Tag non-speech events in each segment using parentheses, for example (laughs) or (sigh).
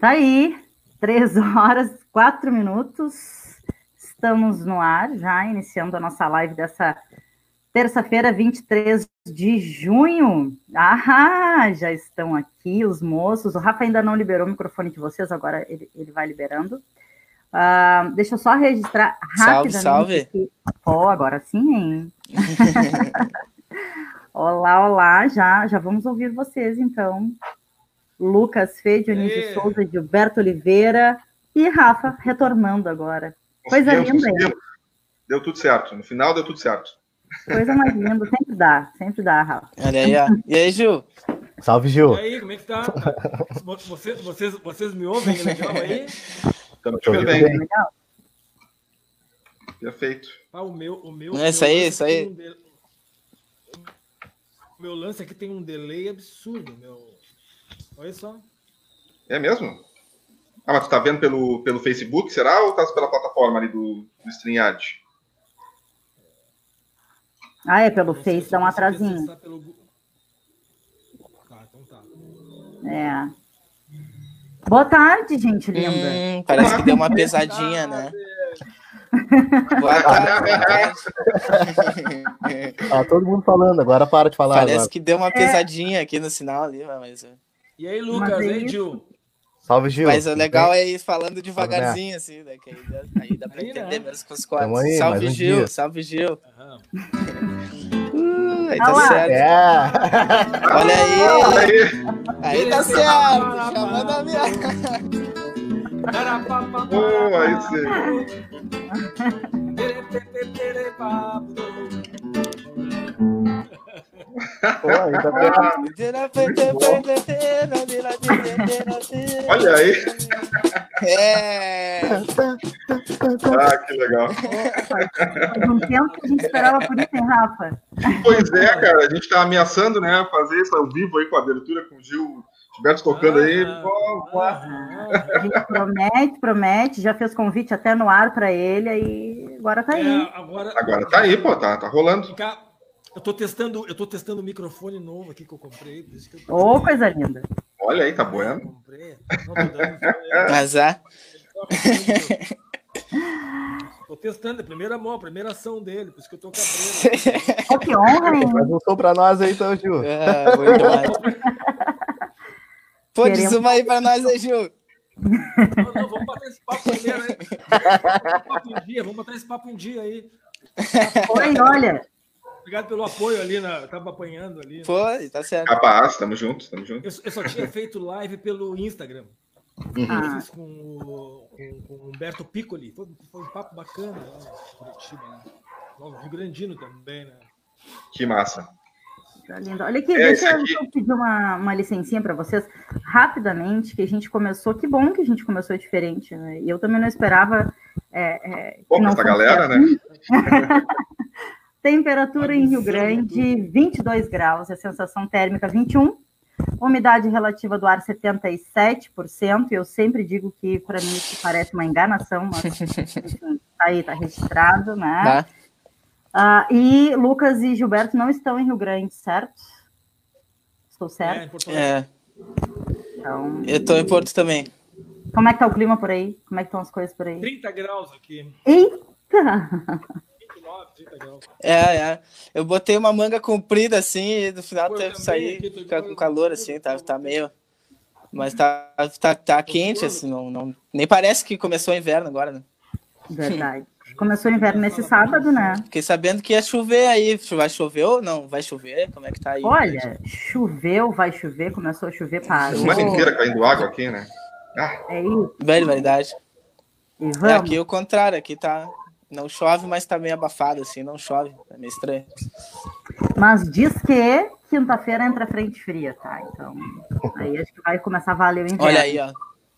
Tá aí, três horas, quatro minutos. Estamos no ar, já iniciando a nossa live dessa terça-feira, 23 de junho. Ah, já estão aqui os moços. O Rafa ainda não liberou o microfone de vocês, agora ele, ele vai liberando. Uh, deixa eu só registrar rapidamente. Salve, salve. Ó, oh, agora sim, hein? (laughs) olá, olá, já, já vamos ouvir vocês, então. Lucas Fê, Dionísio Souza, Gilberto Oliveira e Rafa retornando agora. Coisa linda, hein? Deu tudo certo. No final deu tudo certo. Coisa mais linda, sempre dá, sempre dá, Rafa. Olha aí, ó. E aí, Gil? Salve, Gil. E aí, como é que tá? Vocês, vocês, vocês me ouvem legal aí? Estamos te ouvindo bem. Legal. Perfeito. Ah, o meu, o meu. É isso aí, isso aí. Um de... O meu lance aqui tem um delay absurdo, meu. Olha só. É mesmo? Ah, mas tu tá vendo pelo, pelo Facebook, será? Ou tá pela plataforma ali do, do StreamYard? Ah, é pelo Face, dá um atrasinho. Pelo... Tá, então tá. É. Boa tarde, gente linda. Hum, parece que deu uma pesadinha, né? Boa tarde. ah, (laughs) todo mundo falando, agora para de falar. Parece agora. que deu uma pesadinha aqui no sinal ali, mas. E aí, Lucas, aí, Gil? Salve, Gil. Mas o legal é ir falando devagarzinho, assim, né? Que aí, dá, aí dá pra aí, entender né? mesmo com os quatro. Aí, salve, um Gil, dia. salve, Gil. Uh, aí tá certo. É. Olha aí. Aí tá certo. Chamando a minha. Oh, aí sim. Olha aí. É. Ah, que legal. Faz um tempo que a gente esperava por isso, hein, Rafa? Pois é, cara. A gente tá ameaçando, né? Fazer isso ao vivo aí com a abertura com o Gil. Gilberto tocando aí. A gente promete, promete, já fez convite até no ar para ele, aí agora tá aí. É, agora... agora tá aí, pô, tá, tá rolando. Ficar eu tô testando, eu tô testando o microfone novo aqui que eu comprei. Por isso que eu tô... Ô, oh, coisa linda. Olha aí, tá bueno. Comprei. Não, tô dando, Mas é. Tô testando, é a primeira mão, a primeira ação dele, por isso que eu tô cabreiro. oh, que honra, hein? Mas não sou pra nós aí, então, Gil. É, Pô, Queremos... diz uma aí pra nós aí, Gil. Não, não, vamos bater esse papo primeiro aí. Vamos bater um dia, vamos bater esse papo um dia aí. Oi, olha, Obrigado pelo apoio ali, na, tava apanhando ali. Né? Foi, tá certo. Capaz, tamo junto, tamo junto. Eu, eu só tinha feito live pelo Instagram. Uhum. Fiz com, o, com, com o Humberto Piccoli. Foi, foi, um papo bacana lá no Curitiba, né? No Rio Grandino também, né? Que massa. Tá lindo. Olha aqui, é, deixa aqui... eu pedir uma, uma licencinha para vocês, rapidamente, que a gente começou. Que bom que a gente começou diferente, né? E eu também não esperava. É, é, Pô, essa galera, assim. né? (laughs) Temperatura em Rio Grande, 22 graus, a sensação térmica 21, umidade relativa do ar 77%. Eu sempre digo que para mim isso parece uma enganação, mas enfim, tá aí, tá registrado, né? Tá. Uh, e Lucas e Gilberto não estão em Rio Grande, certo? Estou certo? É. é. Então... Eu estou em Porto também. Como é que tá o clima por aí? Como é que estão as coisas por aí? 30 graus aqui. Eita! (laughs) É, é. Eu botei uma manga comprida assim e no final teve que sair com calor assim, tá, tá meio. Mas tá, tá, tá quente, assim, não, não, nem parece que começou o inverno agora, né? Verdade. Começou o inverno nesse sábado, né? Fiquei sabendo que ia chover aí. Vai chover ou não? Vai chover? Como é que tá aí? Olha, choveu, vai chover, começou a chover, parou. Semana inteira caindo água aqui, né? Ah, É isso. Barbaridade. E É vamos. aqui o contrário, aqui tá. Não chove, mas tá meio abafado, assim, não chove. É meio estranho. Mas diz que quinta-feira entra frente fria, tá? Então, aí acho que vai começar a valer o inverno. Olha aí, ó.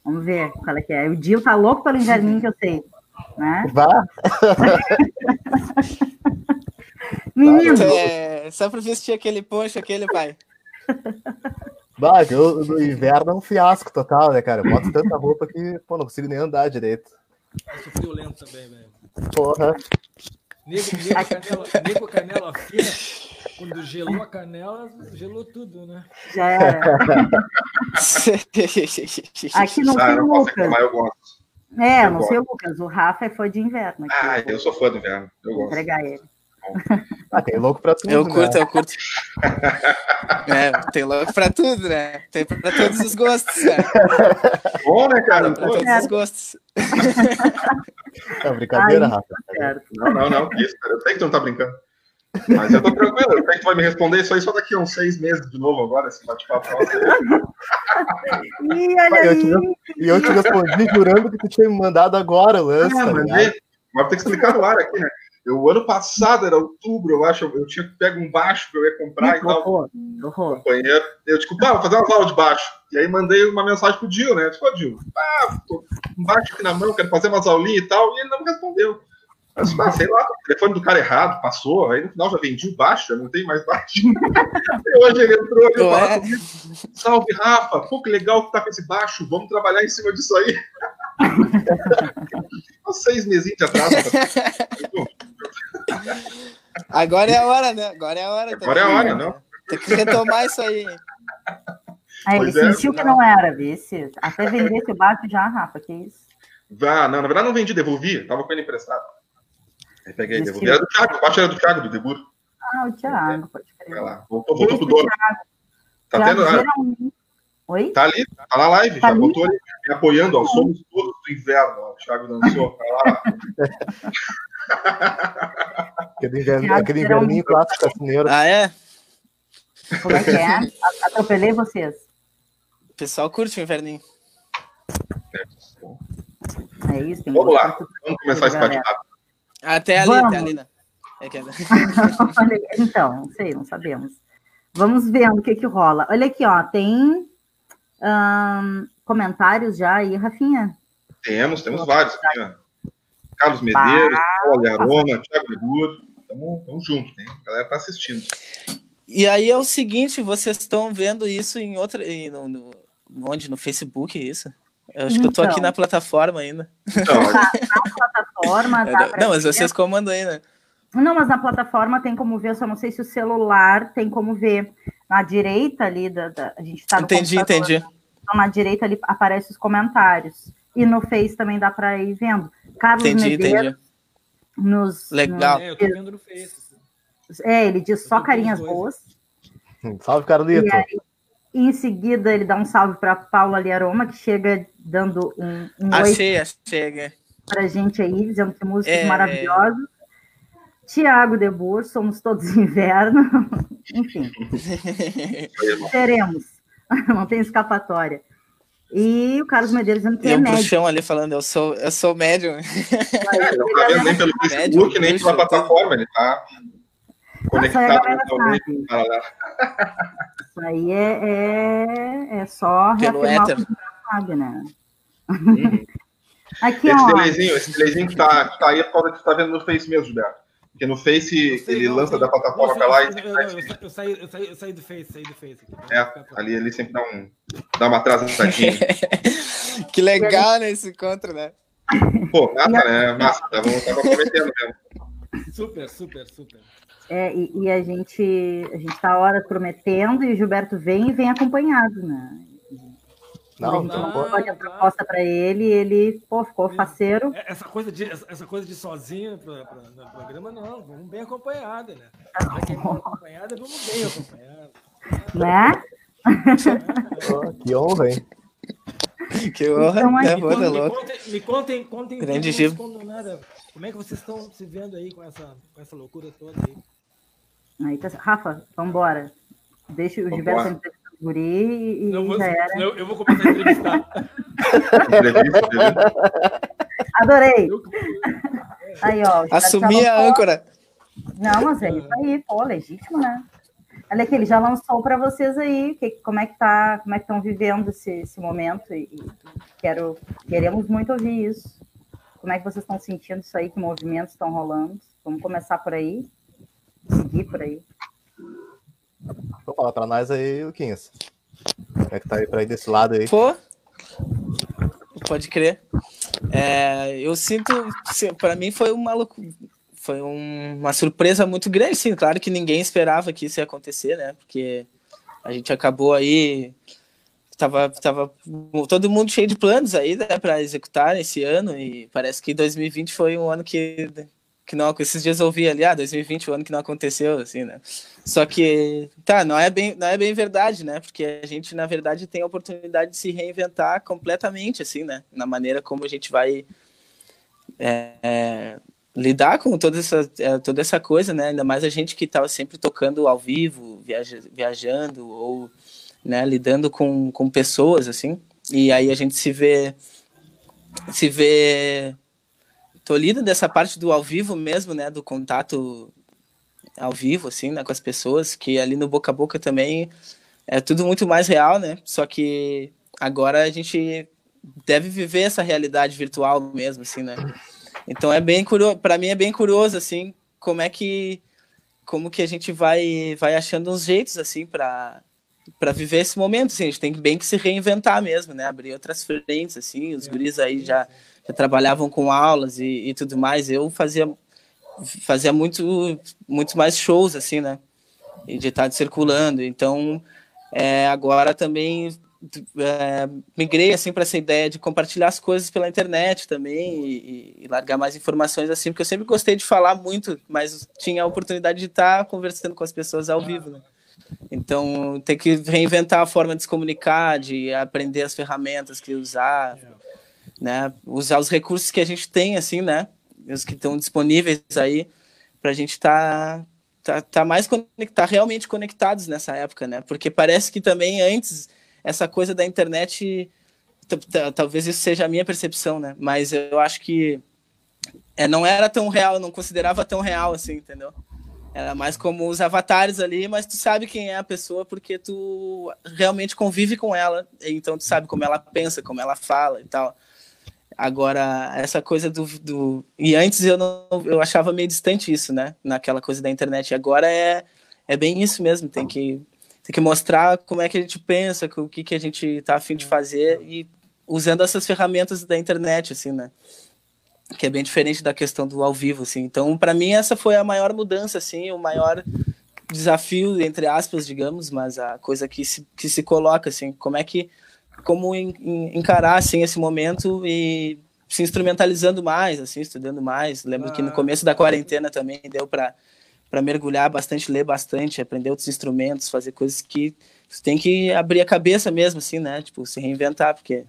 Vamos ver qual é que é. O Dio tá louco pelo inverninho que eu sei, né? Vá. (laughs) Menino, É, só pra vestir aquele poncho, aquele pai. Bah, eu, no inverno é um fiasco total, né, cara? Eu boto tanta roupa que, pô, não consigo nem andar direito. Eu sou friolento também, velho. Porra. Nego, nego, canela, nego canela fina, quando gelou a canela, gelou tudo, né? já era. (laughs) Aqui não ah, tem eu não Lucas. eu gosto. É, Eu não sei o Lucas. O Rafa é fã de inverno. Aqui. Ah, eu sou fã do inverno. Eu Vou gosto. entregar ele. Ah, tem louco pra tudo, Eu né? curto, eu curto. (laughs) É, tem louco pra tudo, né? Tem pra todos os gostos, né? Bom, né, cara? Pra todos os gostos. É brincadeira, Ai, Rafa. Certo. Não, não, não. Isso, cara. Eu sei que tu não tá brincando. Mas eu tô tranquilo. Eu sei que tu vai me responder isso aí só daqui a uns seis meses de novo agora, esse bate-papo. Ih, olha aí. E eu te respondi jurando que tu tinha me mandado agora o lance, Ah, tá mas mas tem que explicar no ar aqui, né? Eu, o ano passado, era outubro, eu acho, eu tinha pego um baixo que eu ia comprar e tal. Companheiro. Eu, tipo, pá, vou fazer umas aulas de baixo. E aí mandei uma mensagem pro Dil, né? Tipo, Dil, ah, tô com baixo aqui na mão, quero fazer umas aulinhas e tal. E ele não me respondeu. Eu disse, ah, sei lá, o telefone do cara errado, passou. Aí no final já vendi o baixo, já não tem mais baixo. (laughs) e hoje ele entrou e falou comigo, salve, Rafa, pô, que legal que tá com esse baixo, vamos trabalhar em cima disso aí. (laughs) Seis mesinhos de atraso. (laughs) Agora é a hora, né? Agora é a hora. Agora é a hora, né? não? Tem que retomar isso aí. Aí ele Pois é, sentiu que não. não era, vice. Até vender esse baixo já, Rafa, que isso. Ah, não, na verdade não vendi, devolvi, tava com ele emprestado. Aí peguei, Disse devolvi. que- Era do Thiago, o baixo era do Thiago, do Debur. Ah, o Thiago, pode Vai crer. lá, voltou, voltou pro dono. Tá Thiago tendo, ah, geralmente- Oi? tá ali, tá na live, Tá já ali? botou ali, me apoiando, ó, somos todos do inverno, ó, o Thiago lançou, tá lá. (laughs) Aquele, inverno, aquele inverninho clássico cassineiro. Ah, é? Como é que é? A- Atropelei vocês. O pessoal curte o inverninho. É isso, tem Vamos lá, vamos começar esse bate-papo. Até ali, Vamos. até ali, né? É que... (laughs) Olha, então, não sei, não sabemos. Vamos vendo o que que rola. Olha aqui, ó, tem comentários já aí, Rafinha. Temos, temos vários aqui, ó. Carlos Medeiros, Paulo Aroma, Thiago Debur, tamo, tamo junto, né? A galera tá assistindo. E aí é o seguinte, vocês estão vendo isso em outra. em- no, no- onde? No Facebook, isso? Eu acho que eu tô aqui Então. na plataforma ainda. Então, (laughs) Plataforma, dá pra Não, mas vocês comandam aí, né? Não, mas na plataforma tem como ver, eu só não sei se o celular tem como ver. Na direita ali, da, da- a gente tá no Entendi, entendi. Então, na direita ali aparecem os comentários. E no Face também dá para ir vendo. Carlos Entendi, Medeiros entendi. nos. Legal. É, eu tô vendo no Face. nos- é, ele diz só carinhas boas. Hum, Salve, Carlito. E aí, em seguida, ele dá um salve para Paula Liaroma, que chega dando um, um oi Achei, achei. pra gente aí, dizendo que músicas É. maravilhosas. Tiago Debur, somos todos inverno. (laughs) Enfim, (laughs) teremos. (laughs) Não tem escapatória. E o Carlos Medeiros dizendo que E é um médico. bruxão ali falando, eu sou, eu sou médium. é, não tá vendo nem pelo Facebook, nem pela plataforma, ele tá conectado galera totalmente. Isso aí é, é, é só Pelo reafirmar o que éter. sabe, né? Uhum. (laughs) Aqui, Esse ó. delayzinho, esse delayzinho que tá, que tá aí é por causa que tu tá vendo no Face mesmo, Gilberto. Porque no Face sei, ele não, lança eu- da plataforma pra lá eu, e eu, eu, eu, sa- eu saí, eu, saí, eu saí do Face, saí do Face. Aqui, é, ali ele sempre dá, um, dá uma atrasadinha. (laughs) que legal nesse encontro, né? Pô, massa, né? Massa, tava, tava prometendo mesmo. Super, super, super. É, e, e a gente a gente tá horas prometendo e o Gilberto vem e vem acompanhado, né? Não, não, mandou não, a proposta para ele e ele pô, ficou faceiro. É, Essa coisa de, essa coisa de sozinho pra, pra, no programa, não. Vamos bem acompanhada, né? É mal acompanhada, vamos bem acompanhada. Né? (laughs) Que honra, hein? Que honra, Então, aí, né? Me tá contem, me louco. contem, me contem, contem Grande. Como é que vocês estão se vendo aí com essa, com essa loucura toda aí? Aí tá- Rafa, vambora. Deixa o. Gilberto guri e, Não, vou- já era. eu, eu vou começar a entrevistar. Entrevista, (laughs) entrevista. Adorei. Aí, ó. Assumir a âncora. Não, mas é isso aí, pô, legítimo, né? Olha aqui, ele já lançou para vocês aí, que, como é que tá, como é que estão vivendo esse, esse momento e, e quero, queremos muito ouvir isso. Como é que vocês estão sentindo isso aí, que movimentos estão rolando? Vamos começar por aí, seguir por aí. Então fala pra nós aí, Luquinhas. Como é que tá aí pra ir desse lado aí? Pô, pode crer. É, eu sinto, para mim foi uma foi um- uma surpresa muito grande, sim. Claro que ninguém esperava que isso ia acontecer, né? Porque a gente acabou aí, tava, tava todo mundo cheio de planos aí, né, para executar esse ano e parece que 2020 foi um ano que que não, esses dias eu ouvi ali, ah, 2020 o ano que não aconteceu, assim, né? Só que, tá, não é bem, não é bem verdade, né? Porque a gente, na verdade, tem a oportunidade de se reinventar completamente, assim, né? Na maneira como a gente vai é, é, lidar com toda essa, é, toda essa coisa, né? Ainda mais a gente que estava sempre tocando ao vivo, viaja, viajando ou né, lidando com, com pessoas, assim. E aí a gente se vê se vê tolhida dessa parte do ao vivo mesmo, né, do contato ao vivo, assim, né, com as pessoas, que ali no boca a boca também é tudo muito mais real, né, só que agora a gente deve viver essa realidade virtual mesmo, assim, né, então é bem curioso, para mim é bem curioso, assim, como é que, como que a gente vai, vai achando uns jeitos, assim, para para viver esse momento, assim, a gente tem bem que se reinventar mesmo, né, abrir outras frentes, assim, os guris aí já já trabalhavam com aulas e, e, tudo mais, eu fazia fazia muito muito mais shows assim, né? E de estar circulando. Então, é, agora também é, migrei assim para essa ideia de compartilhar as coisas pela internet também e, e, largar mais informações assim, porque eu sempre gostei de falar muito, mas tinha a oportunidade de estar conversando com as pessoas ao vivo, né? Então, tem que reinventar a forma de se comunicar, de aprender as ferramentas que usar né? Usar os recursos que a gente tem, assim, né? Os que estão disponíveis aí para a gente estar tá, tá, tá, mais conectar, realmente conectados nessa época, né? Porque parece que também antes essa coisa da internet, talvez isso seja a minha percepção, né? Mas eu acho que é, não era tão real, não considerava tão real assim, entendeu? Era mais como os avatares ali, mas tu sabe quem é a pessoa porque tu realmente convive com ela, então tu sabe como ela pensa, como ela fala e tal. Agora, essa coisa do, do. E antes eu não eu achava meio distante isso, né? Naquela coisa da internet. Agora é, é bem isso mesmo. Tem que, tem que mostrar como é que a gente pensa, o que, que a gente tá afim de fazer e usando essas ferramentas da internet, assim, né? Que é bem diferente da questão do ao vivo, assim. Então, para mim, essa foi a maior mudança, assim, o maior desafio, entre aspas, digamos, mas a coisa que se, que se coloca, assim, como é que como encarar assim esse momento e se instrumentalizando mais, assim, estudando mais. Lembro ah, que no começo da quarentena também deu para para mergulhar bastante, ler bastante, aprender outros instrumentos, fazer coisas que você tem que abrir a cabeça mesmo, assim, né? Tipo, se reinventar, porque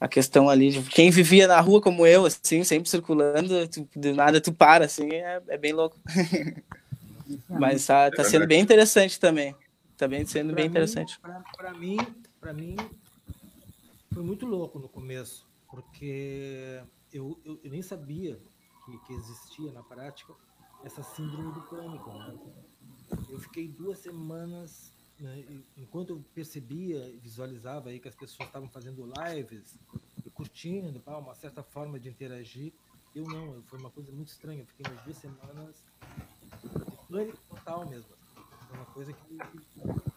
a questão ali de quem vivia na rua como eu, assim, sempre circulando, tu, do nada tu para, assim, é, é bem louco. (laughs) Mas tá, tá sendo bem interessante também. Tá bem sendo pra bem mim, interessante. Para mim, para mim foi muito louco no começo, porque eu, eu, eu nem sabia que, que, existia na prática essa síndrome do pânico. Né? Eu fiquei duas semanas, né, enquanto eu percebia e visualizava aí que as pessoas estavam fazendo lives e curtindo, uma certa forma de interagir, eu não, foi uma coisa muito estranha. Eu fiquei umas duas semanas de pânico total mesmo. Foi uma coisa que, que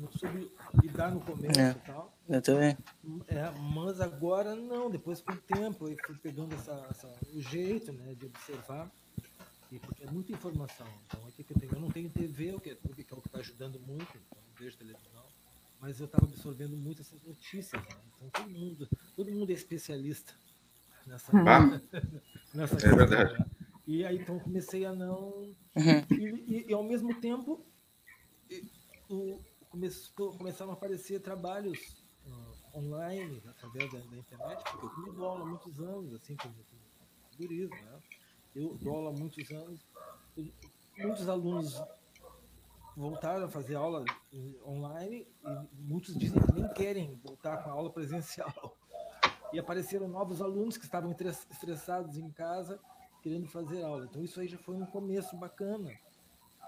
não soube lidar no começo é, e tal. Eu também. É, mas agora não, depois com o tempo eu fui pegando essa, essa, o jeito né, de observar, e, porque é muita informação. Então, aqui que eu, tenho, eu não tenho TV, o que, é, o que é o que está ajudando muito, então não vejo televisão, mas eu estava absorvendo muito essas notícias. Né? Então todo mundo, todo mundo é especialista nessa, Ah, (laughs) nessa é verdade. Né? E aí então comecei a não. Uhum. E, e, e, ao mesmo tempo, o, começou, começaram a aparecer trabalhos uh, online, através da, da internet, porque eu também dou aula há muitos anos, assim, como, como guris, né? Eu dou aula há muitos anos. e Muitos alunos voltaram a fazer aula online e muitos dizem que nem querem voltar com a aula presencial. E apareceram novos alunos que estavam estress- estressados em casa querendo fazer aula. Então isso aí já foi um começo bacana.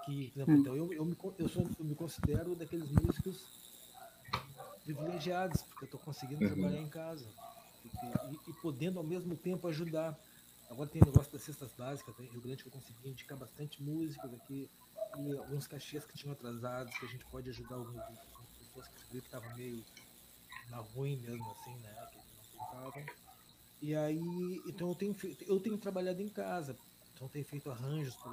Que, por exemplo, então, eu, eu, me, eu, sou, eu me considero daqueles músicos privilegiados, porque eu estou conseguindo Uhum. trabalhar em casa e, e podendo ao mesmo tempo ajudar. Agora tem o negócio das cestas básicas, tem Rio Grande que eu consegui indicar bastante músicos aqui e alguns cachês que tinham atrasados, que a gente pode ajudar algumas pessoas que estavam meio na ruim mesmo, assim, né? Que não contavam. E aí, então eu tenho, eu tenho trabalhado em casa, então tenho feito arranjos para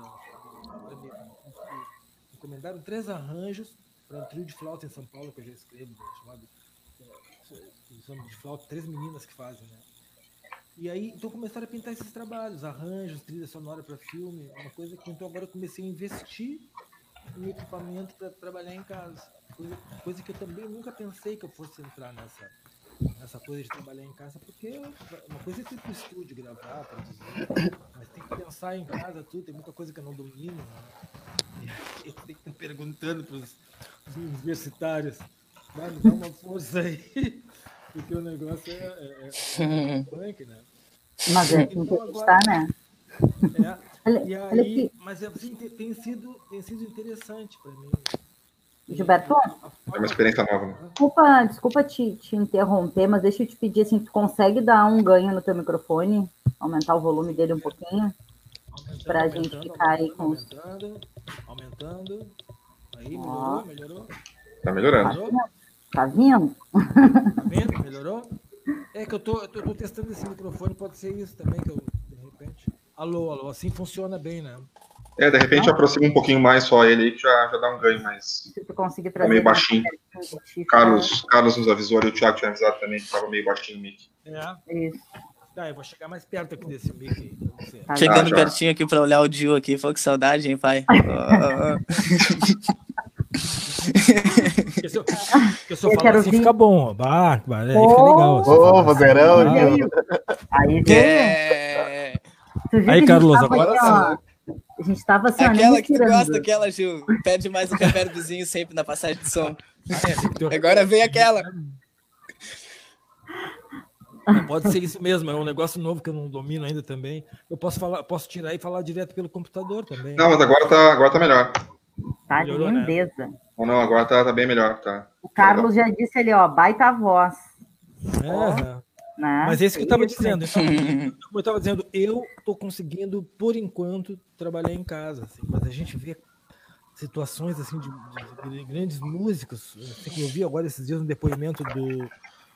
encomendaram três arranjos para um trio de flauta em São Paulo, que eu já escrevo, né, chamado são de flauta, três meninas que fazem, né? E aí, então começaram a pintar esses trabalhos, arranjos, trilha sonora para filme, uma coisa que então agora eu comecei a investir em equipamento para trabalhar em casa. Coisa, coisa que eu também nunca pensei que eu fosse entrar nessa, nessa coisa de trabalhar em casa, porque uma coisa é ir pro estúdio gravar, produzir, mas tem que pensar em casa tudo, tem muita coisa que eu não domino, né? Eu tenho que estar perguntando para os universitários, vai me dar uma força aí, (laughs) porque o negócio é, é, é punk, né? Mas é Então agora- né? É, e aí, mas assim, tem, tem sido, tem sido interessante para mim. Gilberto? a É uma experiência nova, né? desculpa, desculpa te, te interromper, mas deixa eu te pedir assim, tu consegue dar um ganho no teu microfone? Aumentar o volume dele um pouquinho? Aumentando, pra gente ficar aí com os- aumentando, aumentando. Aí, Ó. melhorou, melhorou. Tá melhorando. Melhorou? Tá vindo? Tá vendo? Melhorou? É que eu tô, eu tô, eu tô testando esse microfone, pode ser isso também, que eu, de repente. Alô, alô, assim funciona bem, né? É, de repente aproxima um pouquinho mais só ele aí, que já, já dá um ganho mais. Se tu conseguir Tá trazer. meio baixinho. Carlos, Carlos nos avisou ali, o Thiago tinha avisado também que tava meio baixinho o mic. É. Isso, Tá, eu vou chegar mais perto aqui desse mic aí tá Chegando já. pertinho aqui pra olhar o Dio aqui. Falou que saudade, hein, pai? Porque (laughs) se (laughs) eu, porque se eu Eu falar quero assim, vir. fica bom. ó. Bah, bah, aí fica Oh! legal. assim, Ô, assim. vozeirão, Ah, Gil. Aí, veio. É. Aí, Carlos, agora ó, A gente tava assim, Aquela que gosta, aquela, Gil. Pede mais um reverbzinho sempre na passagem de som. Agora vem aquela. Não, pode ser isso mesmo, é um negócio novo que eu não domino ainda também. Eu posso falar, posso tirar e falar direto pelo computador também. Não, mas agora tá, agora tá melhor. Tá Melhorou, né? lindeza. Ou não, agora tá, tá bem melhor, tá. O Carlos já disse ali, ó, baita voz. É, Né? mas é isso que eu estava dizendo. Então, (laughs) como eu estava dizendo, eu estou conseguindo, por enquanto, trabalhar em casa. assim, mas a gente vê situações assim de, de- de grandes músicos. Assim, que eu vi agora esses dias um depoimento do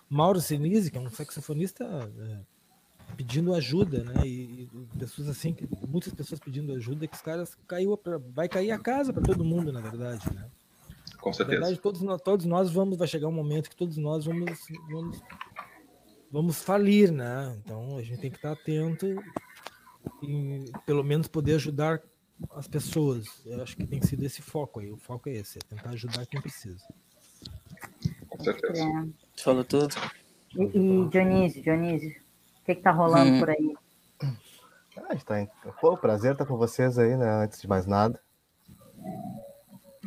Mauro Sinise, que é um saxofonista é, pedindo ajuda, né? E, e pessoas assim, que, muitas pessoas pedindo ajuda, que os caras caiu pra, vai cair a casa para todo mundo, na verdade, né? Com Na certeza. verdade, todos nós, todos nós vamos, vai chegar um momento que todos nós vamos, vamos, vamos falir, né? Então a gente tem que estar atento e pelo menos poder ajudar as pessoas. Eu acho que tem sido esse foco aí. O foco é esse, é tentar ajudar quem precisa. Com certeza. É. Falou tudo. E, e Dionísio, Dionísio, o que que tá rolando Hum. por aí? Ah, a gente tá em... Pô, prazer estar com vocês aí, né? Antes de mais nada.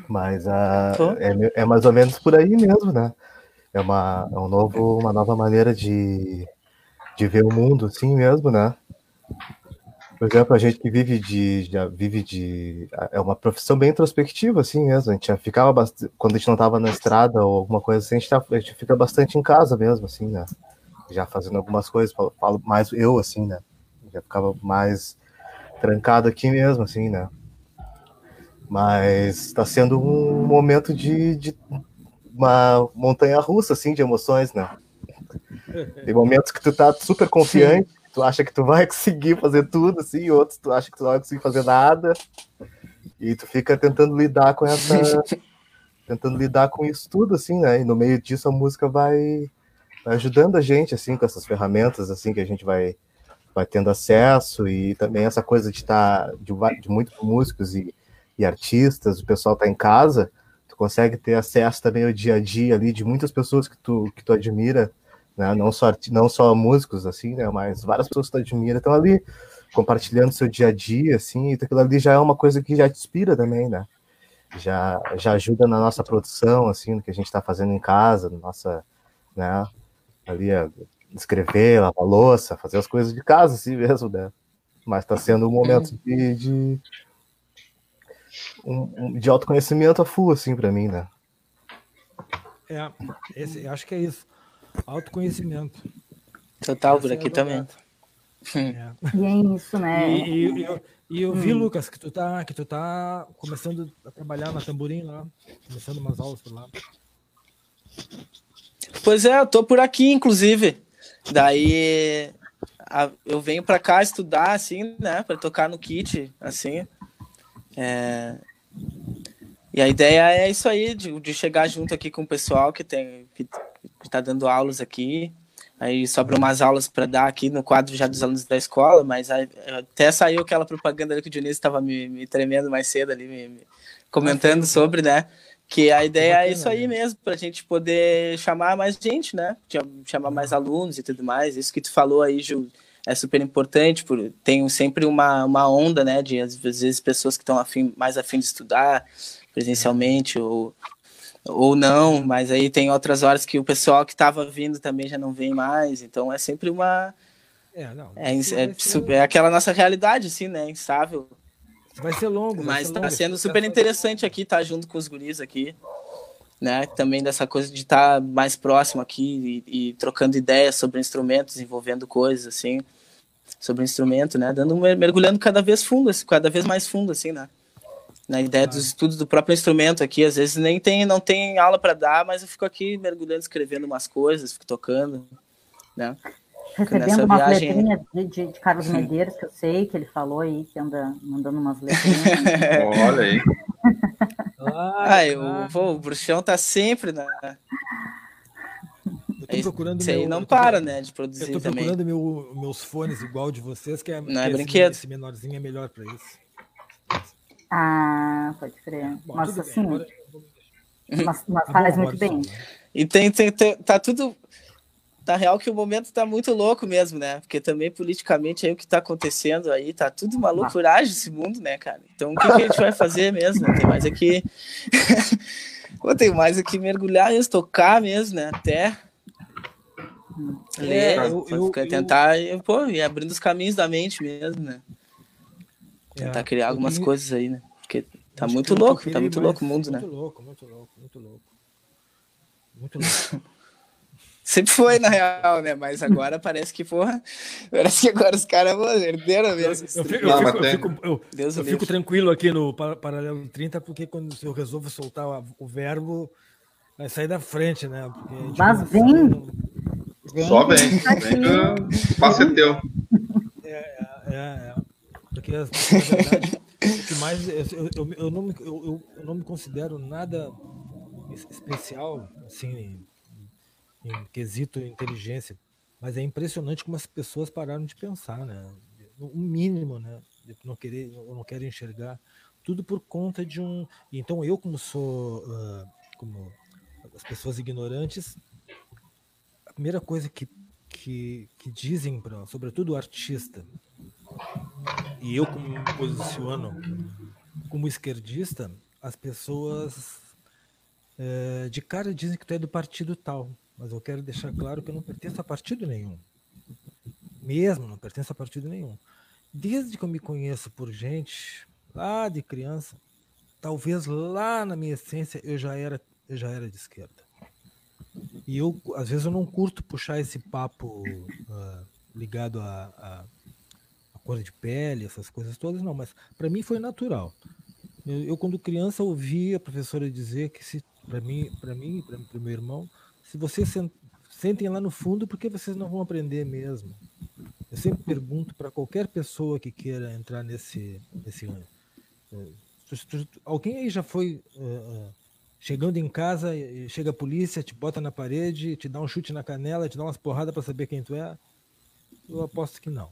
Mas ah, é, é mais ou menos por aí mesmo, né? É uma, é um novo, uma nova maneira de, de ver o mundo, assim mesmo, né? Por exemplo, a gente que vive de, vive de. É uma profissão bem introspectiva, assim mesmo. A gente ficava bastante. Quando a gente não estava na estrada ou alguma coisa assim, a gente, tá- a gente fica bastante em casa mesmo, assim, né? Já fazendo algumas coisas, falo, falo mais eu, assim, né? Já ficava mais trancado aqui mesmo, assim, né? Mas está sendo um momento de, de uma montanha russa, assim, de emoções, né? Tem momentos que tu tá super confiante, tu acha que tu vai (laughs) conseguir fazer tudo, assim, e outros tu acha que tu não vai conseguir fazer nada. E tu fica tentando lidar com essa. tentando lidar com isso tudo, assim, né? E no meio disso a música vai, vai ajudando a gente, assim, com essas ferramentas, assim, que a gente vai, vai tendo acesso, e também essa coisa de estar, de, va- de muitos músicos e, e artistas, o pessoal tá em casa, tu consegue ter acesso também ao dia a dia ali de muitas pessoas que tu, que tu admira, né? Não só, não só músicos, assim, né? Mas várias pessoas que tu admira estão ali compartilhando seu dia a dia, assim, e aquilo ali já é uma coisa que já te inspira também, né? Já, já ajuda na nossa produção, assim, no que a gente está fazendo em casa, na nossa, né? Ali, a escrever, lavar louça, fazer as coisas de casa, assim mesmo, né? Mas está sendo um momento de, de, um, um, de autoconhecimento a full, assim, para mim, né? É, esse, acho que é isso. Autoconhecimento. Total, por aqui também. É. E é isso, né? E, e, e, eu, e eu vi, hum. Lucas, que tu, tá, que tu tá começando a trabalhar na tamborim lá, começando umas aulas por lá. Pois é, eu tô por aqui, inclusive. Daí a, eu venho para cá estudar, assim, né, para tocar no kit, assim. É... E a ideia é isso aí, de, de chegar junto aqui com o pessoal que tem que, que tá dando aulas aqui. Aí sobram umas aulas para dar aqui no quadro já dos alunos da escola, mas aí, até saiu aquela propaganda ali que o Dionísio estava me, me, tremendo mais cedo ali, me, me comentando ah, sobre, né? Que a ideia é isso aí né? mesmo, para a gente poder chamar mais gente, né? Chamar mais alunos e tudo mais. Isso que tu falou aí, Ju, é super importante. Por, tem sempre uma, uma onda, né? De às vezes pessoas que estão afim, mais afim de estudar presencialmente ou ou não, mas aí tem outras horas que o pessoal que estava vindo também já não vem mais, então é sempre uma. É, não. É, é, é aquela nossa realidade, assim, né? Instável. Vai ser longo. Mas está sendo super interessante aqui estar tá junto com os guris aqui, né? Também dessa coisa de estar tá mais próximo aqui e, e, trocando ideias sobre instrumentos, envolvendo coisas, assim, sobre instrumento, né? Dando mergulhando cada vez fundo, cada vez mais fundo, assim, né? na ideia dos estudos do próprio instrumento aqui. Às vezes nem tem, não tem aula para dar, mas eu fico aqui mergulhando, escrevendo umas coisas, fico tocando, né? Recebendo umas viagem... letrinhas de, de, de, Carlos Medeiros, que eu sei que ele falou aí, que anda mandando umas letrinhas. (laughs) Olha aí. Ai, o, pô, o bruxão tá sempre na. Eu tô procurando Isso aí não para, né, de produzir Eu tô procurando meu, meus fones igual de vocês, que é, não é que brinquedo. Esse, esse menorzinho é melhor para isso. Ah, pode crer. Bom, Nossa, assim, agora... mas, mas faz muito bem. E tem, tem, tem, tá tudo. Tá real que o momento tá muito louco mesmo, né? Porque também politicamente aí o que tá acontecendo aí, tá tudo uma loucuragem esse mundo, né, cara? Então o que, que a gente vai fazer mesmo? Né? Tem mais aqui. (laughs) Pô, tem mais aqui mergulhar e tocar mesmo, né? Até. Ler, é, eu, eu, tentar eu... pô, ir abrindo os caminhos da mente mesmo, né? Tentar é, criar algumas coisas aí, né? Porque tá muito louco, tá muito louco o mundo, muito né? Muito louco, muito louco, muito louco. Muito louco. (laughs) Sempre foi, na real, né? Mas agora parece que, porra, parece que agora os caras herderam mesmo. Eu, fico, eu, fico, eu, fico, eu, eu fico tranquilo aqui no Paralelo 30, porque quando eu resolvo soltar o verbo, vai sair da frente, né? Mas vem. Vem. Só vem. Vem que o passe é teu. É, é, é. Porque, na verdade, o que mais. Eu, eu, eu, não me, eu, eu não me considero nada especial, assim, em, em quesito inteligência. Mas é impressionante como as pessoas pararam de pensar, né? O mínimo, né? De não querer, ou não querem enxergar. Tudo por conta de um. Então, eu, como sou. Uh, como as pessoas ignorantes, primeira coisa que, que, que dizem, pra, sobretudo o artista, e eu como me posiciono como esquerdista, as pessoas é, de cara dizem que tu é do partido tal, mas eu quero deixar claro que eu não pertenço a partido nenhum. Mesmo não pertenço a partido nenhum. Desde que eu me conheço por gente, lá de criança, talvez lá na minha essência eu já era, eu já era de esquerda. E eu, às vezes, eu não curto puxar esse papo uh, ligado a, a cor de pele, essas coisas todas, não, mas para mim foi natural. Eu, eu, quando criança ouvi a professora dizer que se para mim, para mim, para meu irmão, se vocês sentem lá no fundo, por que vocês não vão aprender mesmo? Eu sempre pergunto para qualquer pessoa que queira entrar nesse nesse uh, alguém aí já foi uh, chegando em casa, chega a polícia, te bota na parede, te dá um chute na canela, te dá umas porradas para saber quem tu é? Eu aposto que não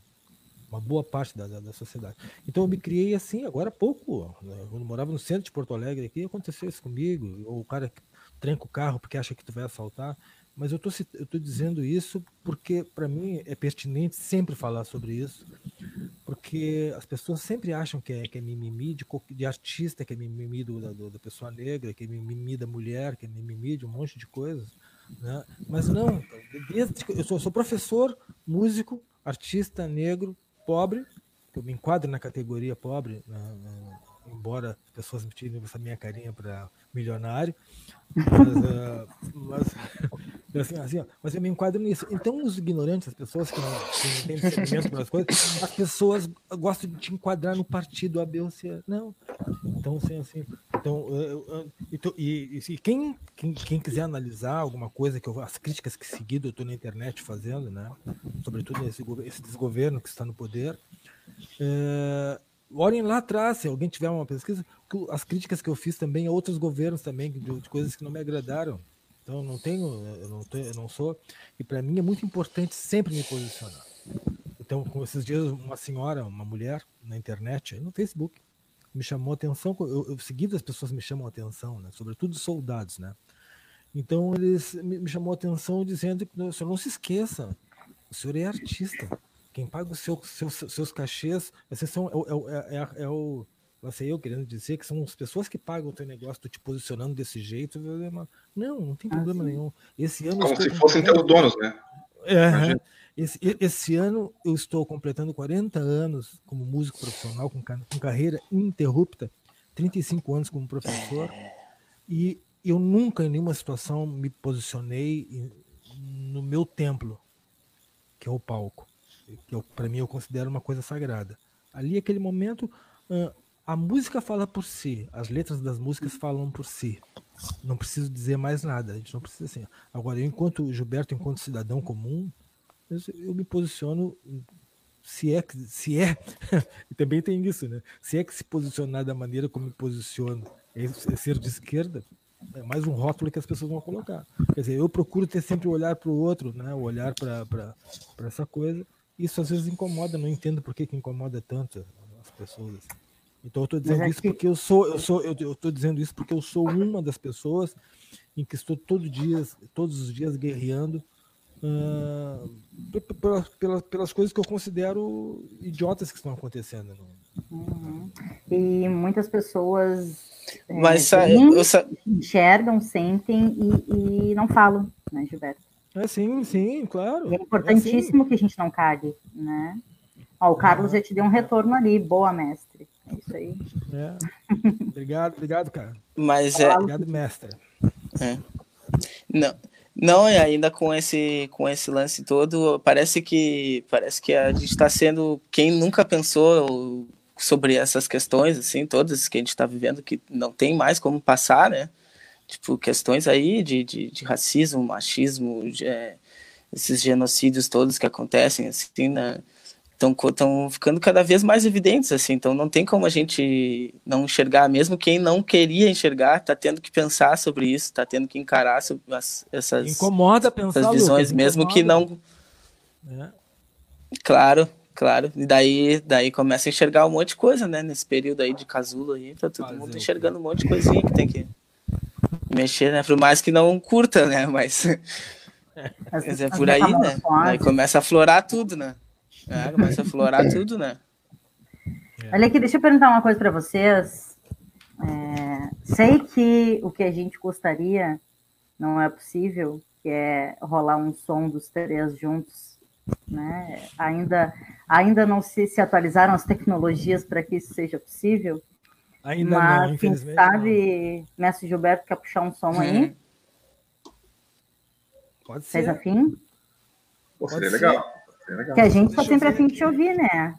uma boa parte da, da, da, sociedade. Então eu me criei assim, agora há pouco, né? quando morava no centro de Porto Alegre aqui, aconteceu isso comigo, ou o cara tranca o carro porque acha que tu vai assaltar, mas eu tô, eu tô dizendo isso porque para mim é pertinente sempre falar sobre isso, porque as pessoas sempre acham que é, que é mimimi de, de artista, que é mimimi do, da, da pessoa negra, que é mimimi da mulher, que é mimimi de um monte de coisas, né? mas não, desde que eu sou, sou professor, músico, artista negro, pobre, eu me enquadro na categoria pobre, né, embora as pessoas me tirem essa minha carinha para milionário, mas, uh, mas, (laughs) assim, assim, mas eu me enquadro nisso. Então, os ignorantes, as pessoas que não, que não têm discernimento pelas coisas, as pessoas gostam de te enquadrar no partido A, B ou C. Não. Então, assim, assim então, eu, eu, e, e, quem, quem, quem, quiser analisar alguma coisa, que eu, as críticas que seguido eu estou na internet fazendo, né, sobretudo esse, esse desgoverno que está no poder, é, olhem lá atrás, se alguém tiver uma pesquisa, as críticas que eu fiz também a outros governos também, de, de coisas que não me agradaram. Então, não tenho, eu não, tenho, eu não sou, e para mim é muito importante sempre me posicionar. Então, com esses dias, uma senhora, uma mulher na internet, no Facebook, me chamou a atenção. Eu, eu seguido as pessoas me chamam a atenção, né? sobretudo soldados, né? Então eles me, chamou a atenção dizendo que o senhor não se esqueça, o senhor é artista. Quem paga os seu, seu, seus cachês, esses são, é, é, é, é o não sei eu querendo dizer que são as pessoas que pagam o teu negócio, tu te posicionando desse jeito. Não, não tem problema ah, nenhum. Esse ano Como se fossem teus donos, né? É, esse, esse, ano eu estou completando 40 anos como músico profissional, com, com carreira ininterrupta, 35 anos como professor, e eu nunca em nenhuma situação me posicionei no meu templo, que é o palco, que para mim eu considero uma coisa sagrada. Ali, aquele momento, a música fala por si, as letras das músicas falam por si. Não preciso dizer mais nada, a gente não precisa assim. Agora, eu, enquanto Gilberto, enquanto cidadão comum, eu, eu me posiciono se é se é (laughs) também tem isso né se é que se posicionar da maneira como me posiciono é, é ser de esquerda é mais um rótulo que as pessoas vão colocar quer dizer eu procuro ter sempre o olhar para o outro né o olhar para essa coisa isso às vezes incomoda não entendo por que, que incomoda tanto as pessoas assim. Então eu estou dizendo é isso que... porque eu sou, eu sou, eu estou dizendo isso porque eu sou uma das pessoas em que estou todo dia, todos os dias guerreando uh, pelas, pelas, pelas coisas que eu considero idiotas que estão acontecendo. Uhum. E muitas pessoas é, Mas, é, eu, enxergam, sentem e, e, não falam, né, Gilberto? É sim, sim, claro. E é importantíssimo é que a gente não cague, né? Ó, o Carlos já te deu um retorno ali, boa mestre. É isso aí. É. Obrigado, obrigado, cara. Mas é. Obrigado, mestre. É. Não. Não, e ainda com esse, com esse lance todo, parece que parece que a gente está sendo quem nunca pensou sobre essas questões, assim, todas que a gente está vivendo, que não tem mais como passar, né? Tipo, questões aí de, de, de racismo, machismo, de, é, esses genocídios todos que acontecem, assim, né? Estão ficando cada vez mais evidentes, assim, então não tem como a gente não enxergar, mesmo quem não queria enxergar, está tendo que pensar sobre isso, está tendo que encarar as, essas, incomoda pensar, essas visões, Lucas, mesmo que não... É. Claro, claro, e daí, daí começa a enxergar um monte de coisa, né, nesse período aí de casulo aí, tá todo Fazer mundo enxergando um monte de coisinha que tem que mexer, né, por mais que não curta, né, mas... Mas é por aí, né? Aí começa a florar tudo, né? É, começa a florar (coughs) tudo, né? Olha aqui, deixa eu perguntar uma coisa para vocês. É, sei que o que a gente gostaria não é possível, que é rolar um som dos três juntos, né? Ainda, ainda não se, se atualizaram as tecnologias para que isso seja possível. Ainda mas, não, quem sabe, não. Mestre Gilberto quer puxar um som hum. aí? Pode ser. Vocês afim? Pode seria legal. Que a gente está sempre afim de te ouvir, né?